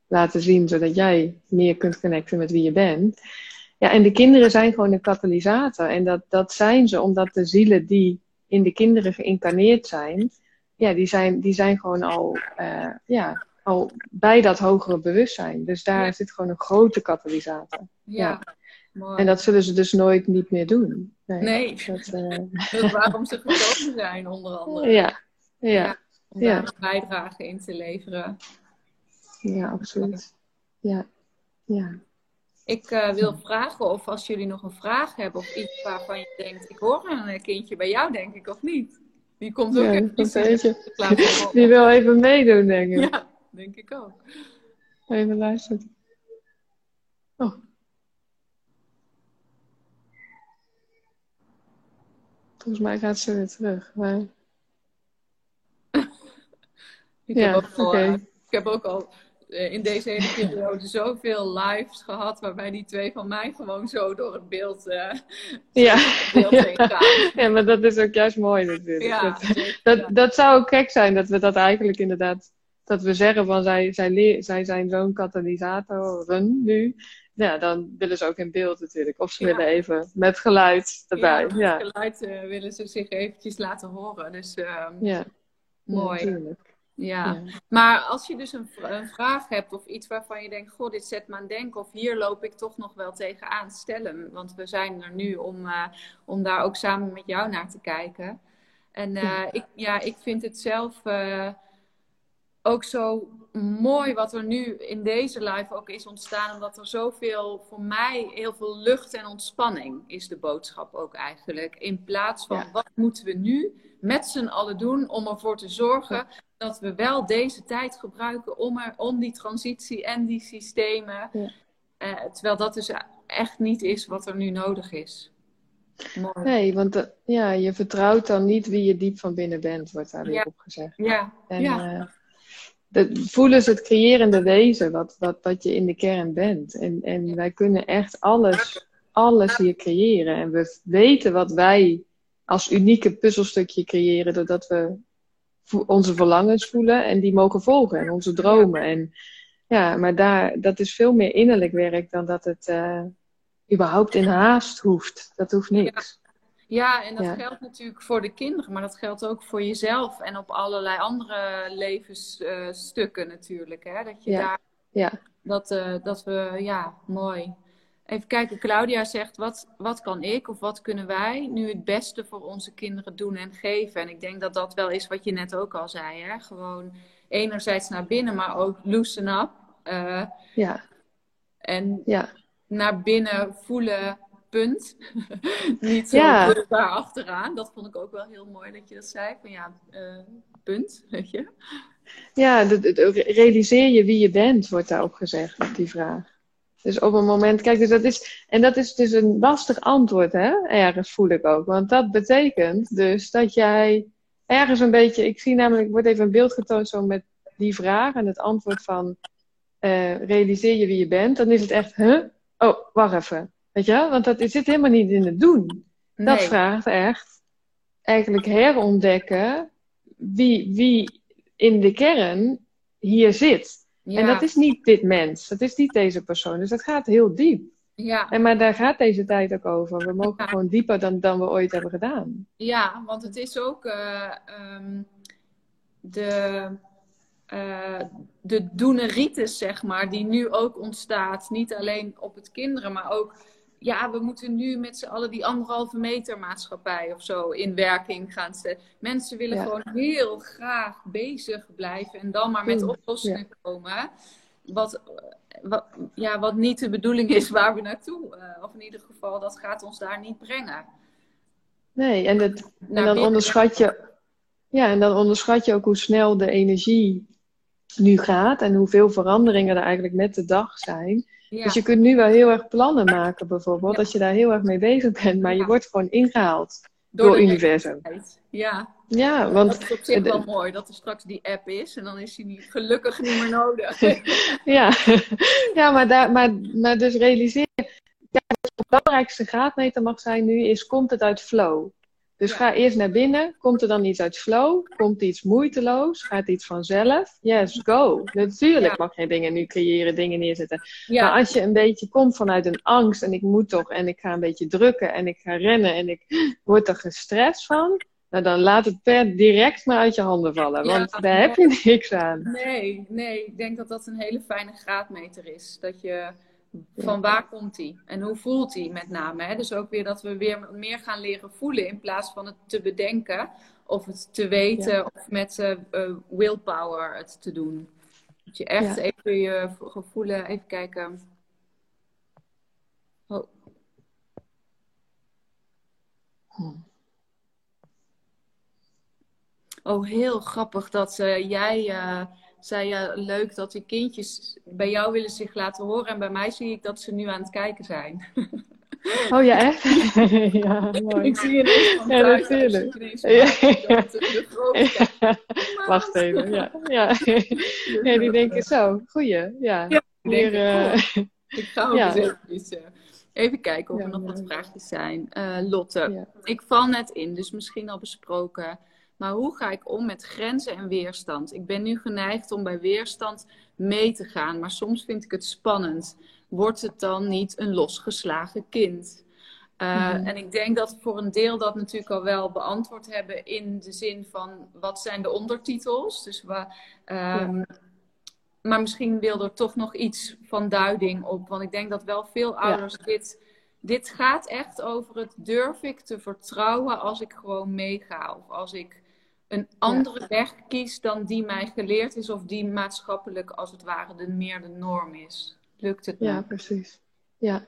laten zien. Zodat jij meer kunt connecten met wie je bent. Ja, en de kinderen zijn gewoon een katalysator. En dat, dat zijn ze omdat de zielen die in de kinderen geïncarneerd zijn ja, die zijn, die zijn gewoon al, eh, ja, al bij dat hogere bewustzijn. Dus daar Ja. zit gewoon een grote katalysator. ja. Mooi. En dat zullen ze dus nooit niet meer doen. Nee. Nee, Dat, eh, dat is waarom ze gekozen zijn, onder andere. ja, ja, Om Ja. daar een bijdrage in te leveren. ja, absoluut. Ja, ja. Ik eh, wil vragen of als jullie nog een vraag hebben of iets waarvan je denkt, ik hoor een kindje bij jou, denk ik, of niet? Die komt ook Ja, even. Die wil even meedoen, denk ik. Ja, denk ik ook. Even luisteren. Oh. Volgens mij gaat ze weer terug. Maar... ik, ja, heb ook al, uh, ik heb ook al uh, in deze hele periode zoveel lives gehad waarbij die twee van mij gewoon zo door het beeld, uh, ja. beeld ja. heen gaan. Ja, maar dat is ook juist mooi natuurlijk. Ja, dat, dat, dat, zou ook gek zijn dat we dat eigenlijk inderdaad, dat we zeggen van zij, zij, zij zijn zo'n katalysatoren nu ja, dan willen ze ook in beeld natuurlijk. Of ze willen even met geluid erbij. Ja, met ja. geluid uh, willen ze zich eventjes laten horen. Dus uh, ja. mooi. Ja, ja. maar als je dus een, een, vraag hebt of iets waarvan je denkt, goh, dit zet me aan denken of hier loop ik toch nog wel tegenaan, stel hem. Want we zijn er nu om, uh, om daar ook samen met jou naar te kijken. En ja. Ik, ja, ik vind het zelf ook zo mooi wat er nu in deze live ook is ontstaan. Omdat er zoveel, voor mij, heel veel lucht en ontspanning is de boodschap ook eigenlijk. In plaats van wat moeten we nu met z'n allen doen om ervoor te zorgen dat we wel deze tijd gebruiken om, er, om die transitie en die systemen. Ja. Uh, terwijl dat dus echt niet is wat er nu nodig is. Mooi. Nee, want uh, ja, je vertrouwt dan niet wie je diep van binnen bent, wordt daar weer ja. op gezegd. Ja, en, ja. Uh, dat, voelen ze het creërende wezen, wat, wat, wat je in de kern bent. En, en wij kunnen echt alles, alles hier creëren. En we weten wat wij als unieke puzzelstukje creëren, doordat we onze verlangens voelen en die mogen volgen. En onze dromen. En ja, maar daar, dat is veel meer innerlijk werk dan dat het uh, überhaupt in haast hoeft. Dat hoeft niks. Ja, en dat geldt natuurlijk voor de kinderen, maar dat geldt ook voor jezelf en op allerlei andere levensstukken natuurlijk. Hè? Dat je daar. Ja. Dat, uh, dat we, ja, mooi. Even kijken, Claudia zegt: wat, wat kan ik of wat kunnen wij nu het beste voor onze kinderen doen en geven? En ik denk dat dat wel is wat je net ook al zei. Hè? Gewoon enerzijds naar binnen, maar ook loosen up. Uh, ja. En ja. naar binnen voelen punt. Niet zo ja. daar achteraan. Dat vond ik ook wel heel mooi dat je dat zei. Van ja, uh, punt, weet je. Ja, de, de, realiseer je wie je bent, wordt daarop gezegd, op die vraag. Dus op een moment, kijk, dus dat is, en dat is dus een lastig antwoord, hè? Ergens voel ik ook. Want dat betekent dus dat jij ergens een beetje, ik zie namelijk, wordt even een beeld getoond zo met die vraag en het antwoord van uh, realiseer je wie je bent. Dan is het echt, huh? Oh, wacht even. Weet je, want dat zit helemaal niet in het doen. Dat vraagt echt eigenlijk herontdekken wie, wie in de kern hier zit. En dat is niet dit mens, dat is niet deze persoon. Dus dat gaat heel diep. Ja. En maar daar gaat deze tijd ook over. We mogen gewoon dieper dan, dan we ooit hebben gedaan. Ja, want het is ook uh, um, de, uh, de doeneritis, zeg maar, die nu ook ontstaat. Niet alleen op het kinderen, maar ook ja, we moeten nu met z'n allen die anderhalve meter maatschappij of zo in werking gaan zetten. Mensen willen gewoon heel graag bezig blijven en dan maar met oplossingen komen. Wat, wat, ja, wat niet de bedoeling is waar we naartoe. Uh, of in ieder geval, dat gaat ons daar niet brengen. Nee, en, dat, en dan onderschat je. Ja, en dan onderschat je ook hoe snel de energie nu gaat en hoeveel veranderingen er eigenlijk met de dag zijn. Dus je kunt nu wel heel erg plannen maken, bijvoorbeeld, als je daar heel erg mee bezig bent, maar je wordt gewoon ingehaald door, door universum. Ja. ja, want dat is op zich wel mooi dat er straks die app is en dan is die niet, gelukkig niet meer nodig. ja, ja maar, daar, maar, maar dus realiseer ja, de belangrijkste graadmeter mag zijn nu, is komt het uit flow? Dus ga eerst naar binnen. Komt er dan iets uit flow? Komt iets moeiteloos? Gaat iets vanzelf? Yes, go. Natuurlijk mag je dingen nu creëren, dingen neerzetten. Maar als je een beetje komt vanuit een angst en ik moet toch en ik ga een beetje drukken en ik ga rennen en ik word er gestrest van. Nou, dan laat het per direct maar uit je handen vallen, want daar heb je niks aan. Nee, nee, ik denk dat dat een hele fijne graadmeter is. Dat je van waar komt hij en hoe voelt hij met name. Hè? Dus ook weer dat we weer meer gaan leren voelen in plaats van het te bedenken of het te weten of met uh, willpower het te doen. Dat je echt even je gevoelen, even kijken. Oh. Oh, heel grappig dat uh, jij zei ja, leuk dat die kindjes bij jou willen zich laten horen. En bij mij zie ik dat ze nu aan het kijken zijn. Oh ja, echt? ja, mooi. Ik zie je ineens van Ja, natuurlijk. Ja. Wacht even, ja. ja. ja die denken zo, goeie, ja. Ik, eh, Ik ga ook Ja. eh, even kijken of er nog wat vraagjes zijn. Eh, Lotte, ik val net in, dus misschien al besproken. Maar hoe ga ik om met grenzen en weerstand? Ik ben nu geneigd om bij weerstand mee te gaan, maar soms vind ik het spannend. Wordt het dan niet een losgeslagen kind? Uh, Mhm. En ik denk dat we voor een deel dat natuurlijk al wel beantwoord hebben in de zin van wat zijn de ondertitels. Dus we, um, maar misschien wil er toch nog iets van duiding op. Want ik denk dat wel veel ouders ja. dit. Dit gaat echt over het durf ik te vertrouwen als ik gewoon meega. Of als ik een andere ja. weg kies dan die mij geleerd is. Of die maatschappelijk als het ware de meer de norm is. Lukt het Ja, precies. Ja.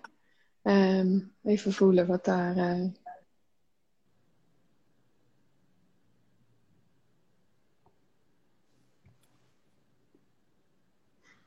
Um, even voelen wat daar. Uh...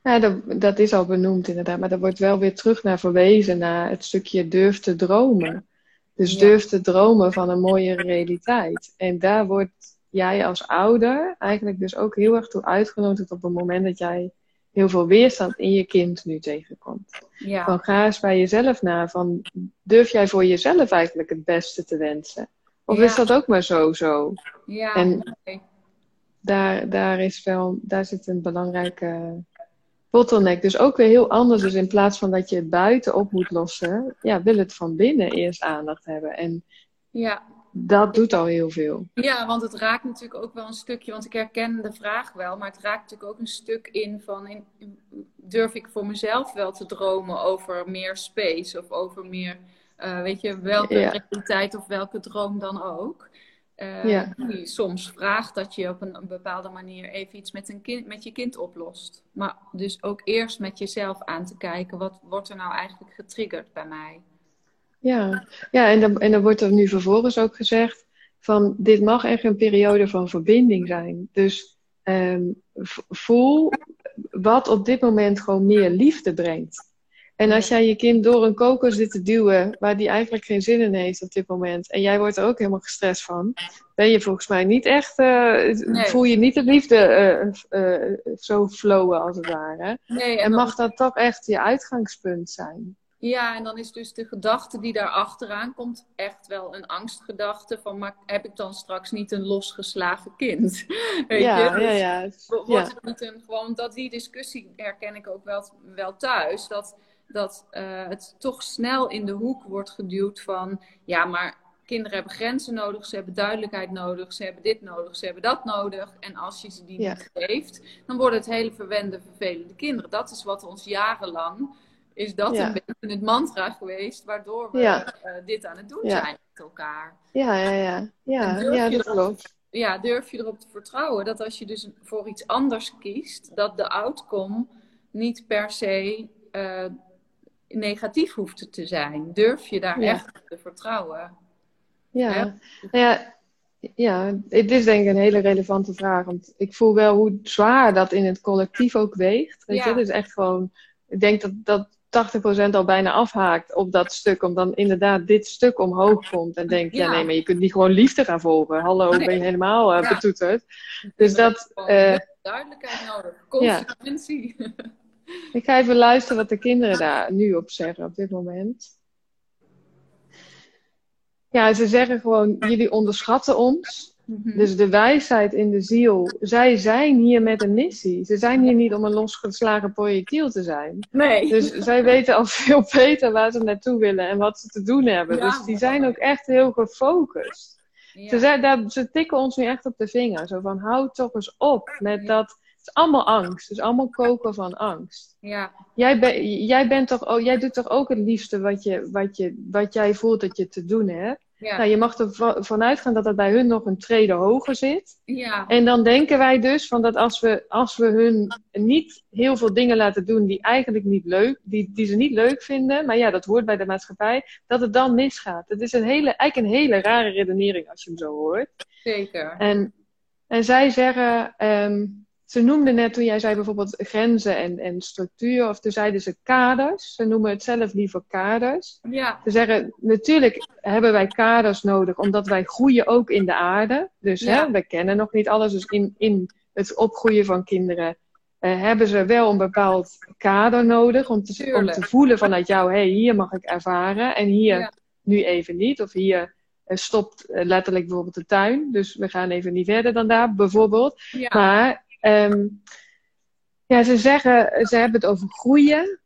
Ja, dat, dat is al benoemd inderdaad, maar er wordt wel weer terug naar verwezen, naar het stukje durf te dromen. Dus ja. durf te dromen van een mooie realiteit. En daar wordt jij als ouder eigenlijk dus ook heel erg toe uitgenodigd op het moment dat jij heel veel weerstand in je kind nu tegenkomt. Ja. Van ga eens bij jezelf na. Van durf jij voor jezelf eigenlijk het beste te wensen? Of Ja. is dat ook maar zo zo? Ja, En-. Daar, daar, is wel, daar zit een belangrijke bottleneck. Dus ook weer heel anders. Dus in plaats van dat je het buiten op moet lossen, ja, wil het van binnen eerst aandacht hebben. En ja. Dat doet al heel veel. Ja, want het raakt natuurlijk ook wel een stukje, want ik herken de vraag wel, maar het raakt natuurlijk ook een stuk in van, in, durf ik voor mezelf wel te dromen over meer space of over meer, uh, weet je, welke Ja. realiteit of welke droom dan ook. Uh, Ja. Die soms vraagt dat je op een, een, bepaalde manier even iets met, een kind, met je kind oplost. Maar dus ook eerst met jezelf aan te kijken, wat wordt er nou eigenlijk getriggerd bij mij? Ja, ja en, dan, en dan wordt er nu vervolgens ook gezegd van dit mag echt een periode van verbinding zijn. Dus um, voel wat op dit moment gewoon meer liefde brengt. En als jij je kind door een koker zit te duwen waar die eigenlijk geen zin in heeft op dit moment en jij wordt er ook helemaal gestrest van, ben je volgens mij niet echt, uh, nee. voel je niet de liefde uh, uh, zo flowen als het ware. Nee, en, en mag dat toch echt je uitgangspunt zijn. Ja, en dan is dus de gedachte die daar achteraan komt echt wel een angstgedachte van, maar heb ik dan straks niet een losgeslagen kind? Weet ja, je? Dus ja, ja. Wordt ja. het niet een, gewoon dat die discussie herken ik ook wel, wel thuis, dat, dat uh, het toch snel in de hoek wordt geduwd van, ja, maar kinderen hebben grenzen nodig, ze hebben duidelijkheid nodig, ze hebben dit nodig, ze hebben dat nodig. En als je ze die Ja. niet geeft, dan worden het hele verwende, vervelende kinderen. Dat is wat ons jarenlang is dat Ja. een beetje het mantra geweest, waardoor we Ja. uh, dit aan het doen Ja. zijn met elkaar. Ja, ja, ja. Ja, ja je dat erop- klopt. Ja, durf je erop te vertrouwen dat als je dus voor iets anders kiest, dat de outcome niet per se eh, negatief hoeft te zijn. Durf je daar echt op te vertrouwen? Ja. Ja. Nou ja, ja, het is denk ik een hele relevante vraag. Want ik voel wel hoe zwaar dat in het collectief ook weegt. Weet Ja. je? Is echt gewoon... Ik denk dat, dat 80% al bijna afhaakt op dat stuk. Omdat dan inderdaad dit stuk omhoog komt. En denkt, ja, Ja. nee, maar je kunt niet gewoon liefde gaan volgen. Hallo, Nee. ben je helemaal uh, Ja. betoeterd. Dus dat... Eh, duidelijkheid nodig, consequentie. Ik ga even luisteren wat de kinderen daar nu op zeggen op dit moment. Ja, ze zeggen gewoon, jullie onderschatten ons. Mhm. Dus de wijsheid in de ziel, zij zijn hier met een missie. Ze zijn hier niet om een losgeslagen projectiel te zijn. nee. Dus zij weten al veel beter waar ze naartoe willen en wat ze te doen hebben. Ja, dus die zijn ook echt heel gefocust. Ja. Ze, daar, ze tikken ons nu echt op de vinger. Zo van, hou toch eens op met dat. Het is allemaal angst. Het is allemaal koken van angst. ja. Jij, ben, jij, bent toch, ook- jij doet toch ook het liefste wat, je, wat, je, wat jij voelt dat je te doen hebt? Ja. Nou, je mag ervan uitgaan dat dat bij hun nog een trede hoger zit. ja. En dan denken wij dus van dat als we, als we hun niet heel veel dingen laten doen die eigenlijk niet leuk, die, die ze niet leuk vinden, maar ja, dat hoort bij de maatschappij, dat het dan misgaat. Het is een hele, eigenlijk een hele rare redenering als je hem zo hoort. zeker. En, en zij zeggen, ehm, ze noemden net toen jij zei bijvoorbeeld grenzen en, en structuur, of toen zeiden ze kaders. Ze noemen het zelf liever kaders. Ja. Ze zeggen, natuurlijk hebben wij kaders nodig, omdat wij groeien ook in de aarde. Dus hè, we kennen nog niet alles. Dus in, in het opgroeien van kinderen uh, hebben ze wel een bepaald kader nodig om te, om te voelen vanuit jou, hé, hey, hier mag ik ervaren en hier nu even niet. Of hier uh, stopt uh, letterlijk bijvoorbeeld de tuin, dus we gaan even niet verder dan daar, bijvoorbeeld. Ja. Maar um, ja, ze zeggen, ze hebben het over groeien.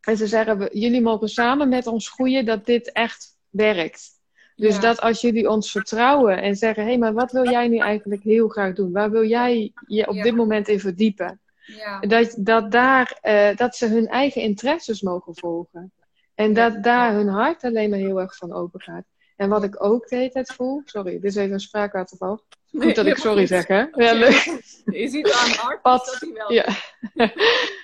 En ze zeggen, jullie mogen samen met ons groeien dat dit echt werkt. Dus Ja. dat als jullie ons vertrouwen en zeggen: hé, hey, maar wat wil jij nu eigenlijk heel graag doen? Waar wil jij je op Ja. dit moment in verdiepen? Ja. Dat, dat, daar, eh, dat ze hun eigen interesses mogen volgen. En dat daar hun hart alleen maar heel erg van open gaat. En wat ik ook de hele tijd voel, sorry, dit is even een spraakwaterval. Goed dat ik sorry zeg, hè? Ja, leuk. Je ziet aan Art Wat? dat hij wel. Ja.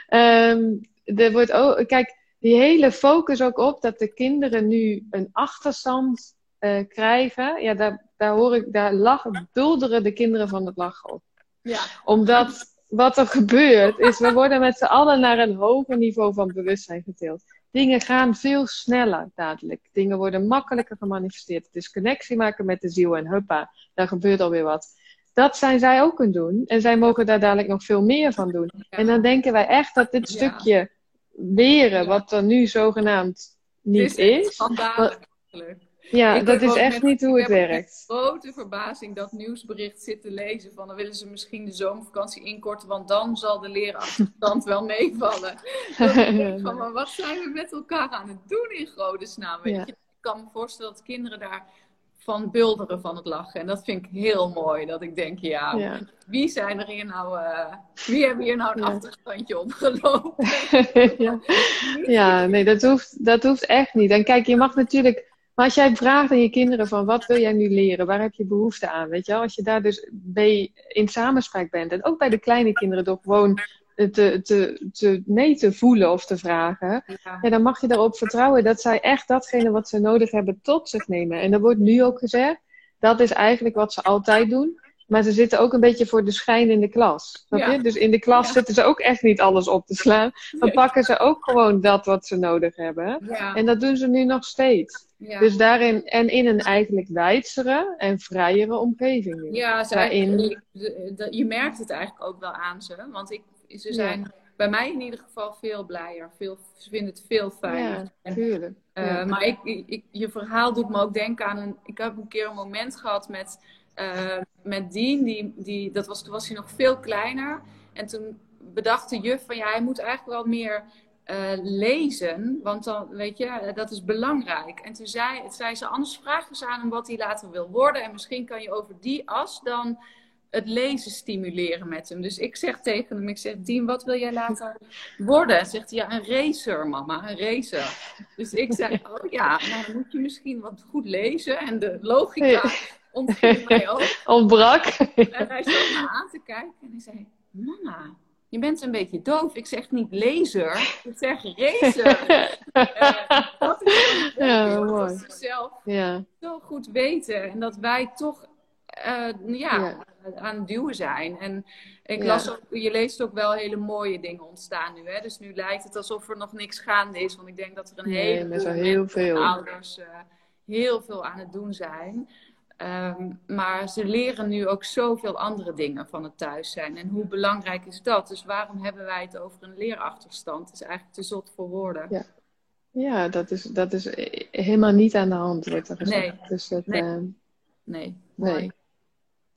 Ehm, er wordt ook, kijk, die hele focus ook op dat de kinderen nu een achterstand eh, krijgen. Ja, daar, daar hoor ik, daar lachen, bulderen de kinderen van het lachen op. Ja. Omdat wat er gebeurt, is we worden met z'n allen naar een hoger niveau van bewustzijn getild. Dingen gaan veel sneller dadelijk. Dingen worden makkelijker gemanifesteerd. Het is connectie maken met de ziel en huppa, daar gebeurt alweer wat. Dat zijn zij ook aan doen. En zij mogen daar dadelijk nog veel meer van doen. En dan denken wij echt dat dit Ja. stukje leren, wat er nu zogenaamd niet is is. eigenlijk. Ja, Ik dat is echt met- niet hoe ik het heb ook met werkt. grote verbazing dat nieuwsbericht zitten lezen. Van dan willen ze misschien de zomervakantie inkorten, want dan zal de leerachterstand wel meevallen. Van, maar wat zijn we met elkaar aan het doen in godesnaam? Weet Ja. je? Ik kan me voorstellen dat kinderen daar van bulderen van het lachen. En dat vind ik heel mooi. Dat ik denk, ja, Ja. wie zijn er hier nou, eh, wie hebben hier nou een Ja. achterstandje opgelopen? ja. ja, nee, dat hoeft, dat hoeft echt niet. En kijk, je mag natuurlijk. Maar als jij vraagt aan je kinderen van wat wil jij nu leren? Waar heb je behoefte aan? Weet je wel? Als je daar dus bij in samenspraak bent. En ook bij de kleine kinderen door gewoon te, te, te, mee te voelen of te vragen. Ja. Ja, dan mag je erop vertrouwen dat zij echt datgene wat ze nodig hebben tot zich nemen. En er wordt nu ook gezegd, dat is eigenlijk wat ze altijd doen. Maar ze zitten ook een beetje voor de schijn in de klas. Snap je? Ja. Dus in de klas Ja. zitten ze ook echt niet alles op te slaan. Dan pakken ze ook gewoon dat wat ze nodig hebben. En dat doen ze nu nog steeds. Ja. Dus daarin, en in een eigenlijk wijdzere en vrijere omgeving. nu. Ja, je merkt het eigenlijk ook wel aan ze. Want ik, ze zijn bij mij in ieder geval veel blijer. Veel, ze vinden het veel fijner. Ja, tuurlijk. eh, Ja. Maar ik, ik, je verhaal doet me ook denken aan een... Ik heb een keer een moment gehad met, eh, met Dean. Die, die, dat was, toen was hij nog veel kleiner. En toen bedacht de juf van... Ja, hij moet eigenlijk wel meer eh, lezen. Want dan, weet je, eh, dat is belangrijk. En toen zei, zei ze... Anders vragen ze aan hem wat hij later wil worden. En misschien kan je over die as dan het lezen stimuleren met hem. Dus ik zeg tegen hem, ik zeg, Dien, wat wil jij later worden? En zegt hij, ja, een racer, mama, een racer. Dus ik zei, oh ja, nou dan moet je misschien wat goed lezen. En de logica Ja. ontging mij ook. Ontbrak. En hij zat me aan te kijken en hij zei, mama, je bent een beetje doof. Ik zeg niet lezer, ik zeg racer. Eh, dat is Ja, mooi. Dat ze zelf ja. zo goed weten. En dat wij toch eh, ja, aan het duwen zijn. En ik Ja. las ook, je leest ook wel hele mooie dingen ontstaan nu. Hè? Dus nu lijkt het alsof er nog niks gaande is. Want ik denk dat er een Nee, hele heel veel. ouders eh, heel veel aan het doen zijn. Ehm, maar ze leren nu ook zoveel andere dingen van het thuis zijn. En hoe belangrijk is dat? Dus waarom hebben wij het over een leerachterstand? Het is eigenlijk te zot voor woorden. Ja. Ja, dat is, dat is helemaal niet aan de hand, wordt er gezegd. Nee. Dus dat, Nee. Nee, Nee.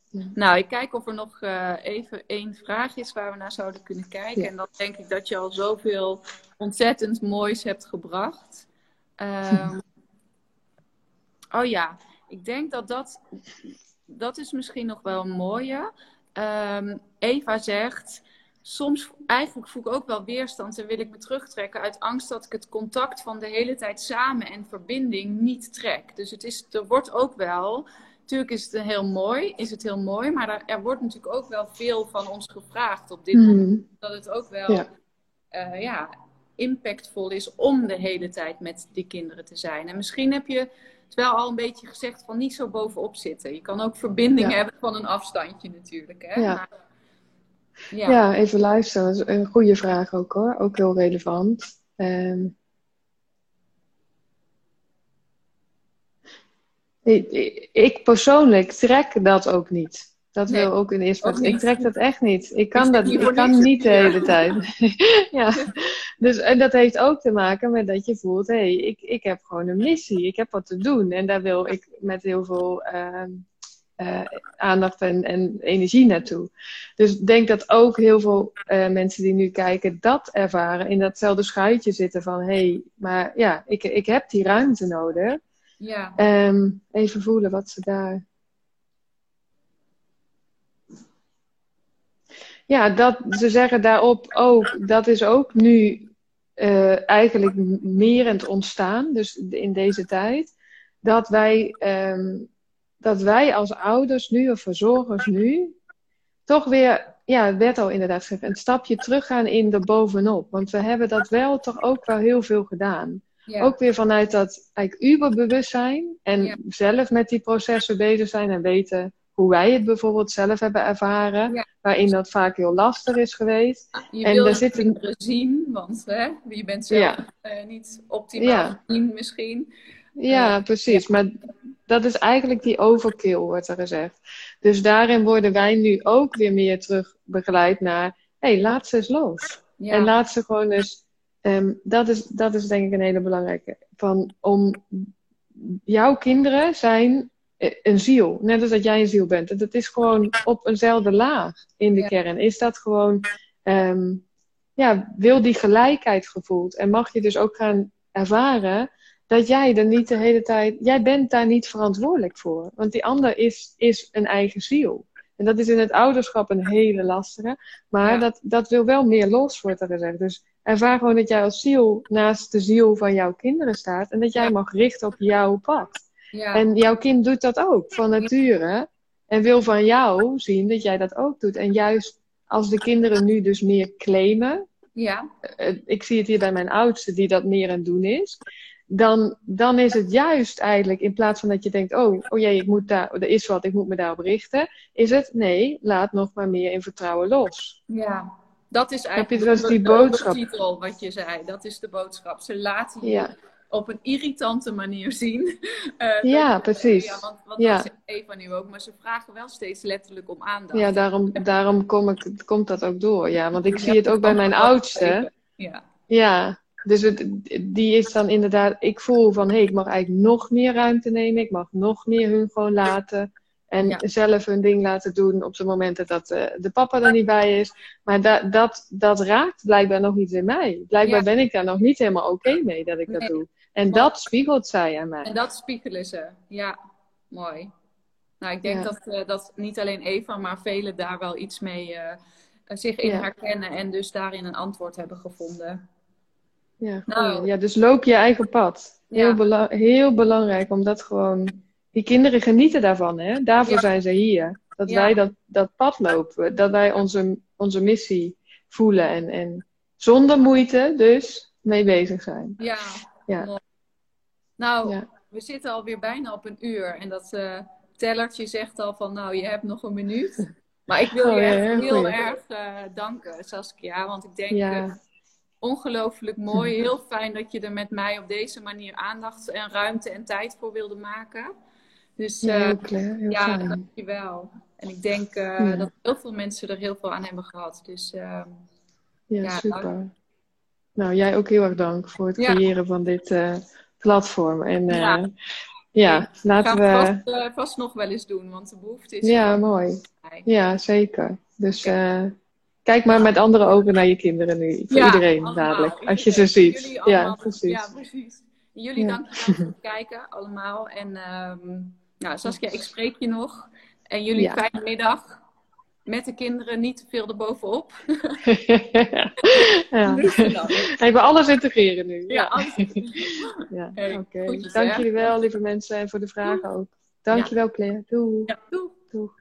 Ja. Nou, ik kijk of er nog eh, even één vraag is waar we naar zouden kunnen kijken. Ja. En dan denk ik dat je al zoveel ontzettend moois hebt gebracht. Ehm, oh ja, ik denk dat dat, dat is misschien nog wel een mooie. Ehm, Eva zegt, soms eigenlijk voel ik ook wel weerstand en wil ik me terugtrekken uit angst dat ik het contact van de hele tijd samen en verbinding niet trek. Dus het is, er wordt ook wel, natuurlijk is het heel mooi, is het heel mooi, maar er, er wordt natuurlijk ook wel veel van ons gevraagd op dit moment. mhm. Dat het ook wel Ja. eh, ja, impactvol is om de hele tijd met die kinderen te zijn. En misschien heb je wel al een beetje gezegd van niet zo bovenop zitten. Je kan ook verbinding Ja. hebben van een afstandje natuurlijk. Hè? Ja. Maar, Ja. ja, even luisteren. Dat is een goede vraag ook hoor. Ook heel relevant. Um, ik, ik, persoonlijk trek dat ook niet. Dat wil ook in eerste. Ik trek dat echt niet. Ik kan dat ik kan niet de hele tijd. ja. Dus, en dat heeft ook te maken met dat je voelt: hé, hey, ik, ik heb gewoon een missie. Ik heb wat te doen. En daar wil ik met heel veel. Uh, uh, aandacht en, en, energie naartoe. Dus ik denk dat ook heel veel uh, mensen die nu kijken dat ervaren, in datzelfde schuitje zitten van hé, hey, maar ja, ik, ik heb die ruimte nodig. Ja. Um, even voelen wat ze daar. Ja, dat, ze zeggen daarop ook, dat is ook nu uh, eigenlijk merend ontstaan, dus in deze tijd, dat wij um, dat wij als ouders nu, of verzorgers nu, toch weer, ja, het werd al inderdaad gezegd, een stapje teruggaan in de bovenop. Want we hebben dat wel toch ook wel heel veel gedaan. Ook weer vanuit dat eigenlijk uberbewustzijn en zelf met die processen bezig zijn en weten hoe wij het bijvoorbeeld zelf hebben ervaren, waarin dat vaak heel lastig is geweest. Je en wil zit een... zien, want hè, je bent zelf uh, niet optimaal zien misschien. Ja, precies. Maar dat is eigenlijk die overkill, wordt er gezegd. Dus daarin worden wij nu ook weer meer terug begeleid naar, hé, hey, laat ze eens los. En laat ze gewoon eens, um, dat, is, dat is denk ik een hele belangrijke, van om, jouw kinderen zijn een ziel, net als dat jij een ziel bent. Dat is gewoon op eenzelfde laag in de kern. Is dat gewoon, um, ja, wil die gelijkheid gevoeld. En mag je dus ook gaan ervaren dat jij er niet de hele tijd, jij bent daar niet verantwoordelijk voor. Want die ander is, is een eigen ziel. En dat is in het ouderschap een hele lastige. Maar dat, dat wil wel meer los, wordt er gezegd. Dus ervaar gewoon dat jij als ziel naast de ziel van jouw kinderen staat. En dat jij mag richten op jouw pad. Ja. En jouw kind doet dat ook, van nature. En wil van jou zien dat jij dat ook doet. En juist als de kinderen nu dus meer claimen. Ja. Eh, ik zie het hier bij mijn oudste, die dat meer aan het doen is dan, dan is het juist eigenlijk, in plaats van dat je denkt, oh, oh jee, ik moet daar, er is wat, ik moet me daarop richten, is het, nee, laat nog maar meer in vertrouwen los. Ja, dat is eigenlijk je, dat die boodschap. titel wat je zei. Dat is de boodschap. Ze laten je op een irritante manier zien. Uh, ja, precies. Ja, want, want ja. dat Eva nu ook. Maar ze vragen wel steeds letterlijk om aandacht. Ja, daarom, daarom kom ik, komt dat ook door. Ja, want ik zie het ook bij mijn oudste. Ja. Ja, dus het, die is dan inderdaad, ik voel van hé, hey, ik mag eigenlijk nog meer ruimte nemen. Ik mag nog meer hun gewoon laten. En zelf hun ding laten doen op de momenten dat uh, de papa er niet bij is. Maar da dat, dat raakt blijkbaar nog iets in mij. Blijkbaar ben ik daar nog niet helemaal oké mee dat ik dat doe. En dat spiegelt zij aan mij. En dat spiegelen ze, ja. Mooi. Nou, ik denk dat, uh, dat niet alleen Eva, maar velen daar wel iets mee uh, zich in herkennen. En dus daarin een antwoord hebben gevonden. Ja, nou, ja, dus loop je eigen pad. Heel, heel belangrijk, omdat gewoon... Die kinderen genieten daarvan, hè? Daarvoor zijn ze hier. Dat wij dat, dat pad lopen. Dat wij onze, onze missie voelen. En, en zonder moeite dus mee bezig zijn. Ja. ja. Nou, we zitten alweer bijna op een uur. En dat uh, tellertje zegt al van, nou, je hebt nog een minuut. Maar ik wil je oh, echt heel erg uh, danken, Saskia. Want ik denk... Uh, ongelooflijk mooi. Heel fijn dat je er met mij op deze manier aandacht en ruimte en tijd voor wilde maken. Dus uh, heel heel ja, dankjewel. En ik denk dat heel veel mensen er heel veel aan hebben gehad. Dus uh, ja, ja, super. Nou, jij ook heel erg dank voor het creëren van dit platform. En ja, ja laten we. Het vast, vast, nog wel eens doen, want de behoefte is. Ja, mooi. Ja, zeker. Dus. Kijk maar met andere ogen naar je kinderen nu. Voor iedereen dadelijk. Als je ze ziet. Ja, precies. Ja, precies. Jullie ja. dank voor het kijken allemaal. En um, nou, Saskia, ik spreek je nog. En jullie fijne middag. Met de kinderen niet te veel erbovenop. ja. Even alles integreren nu. Ja, alles ja, Oké. Dank jullie wel, lieve mensen. En voor de vragen ook. Dank je wel, Claire. Doei. doei. Doeg.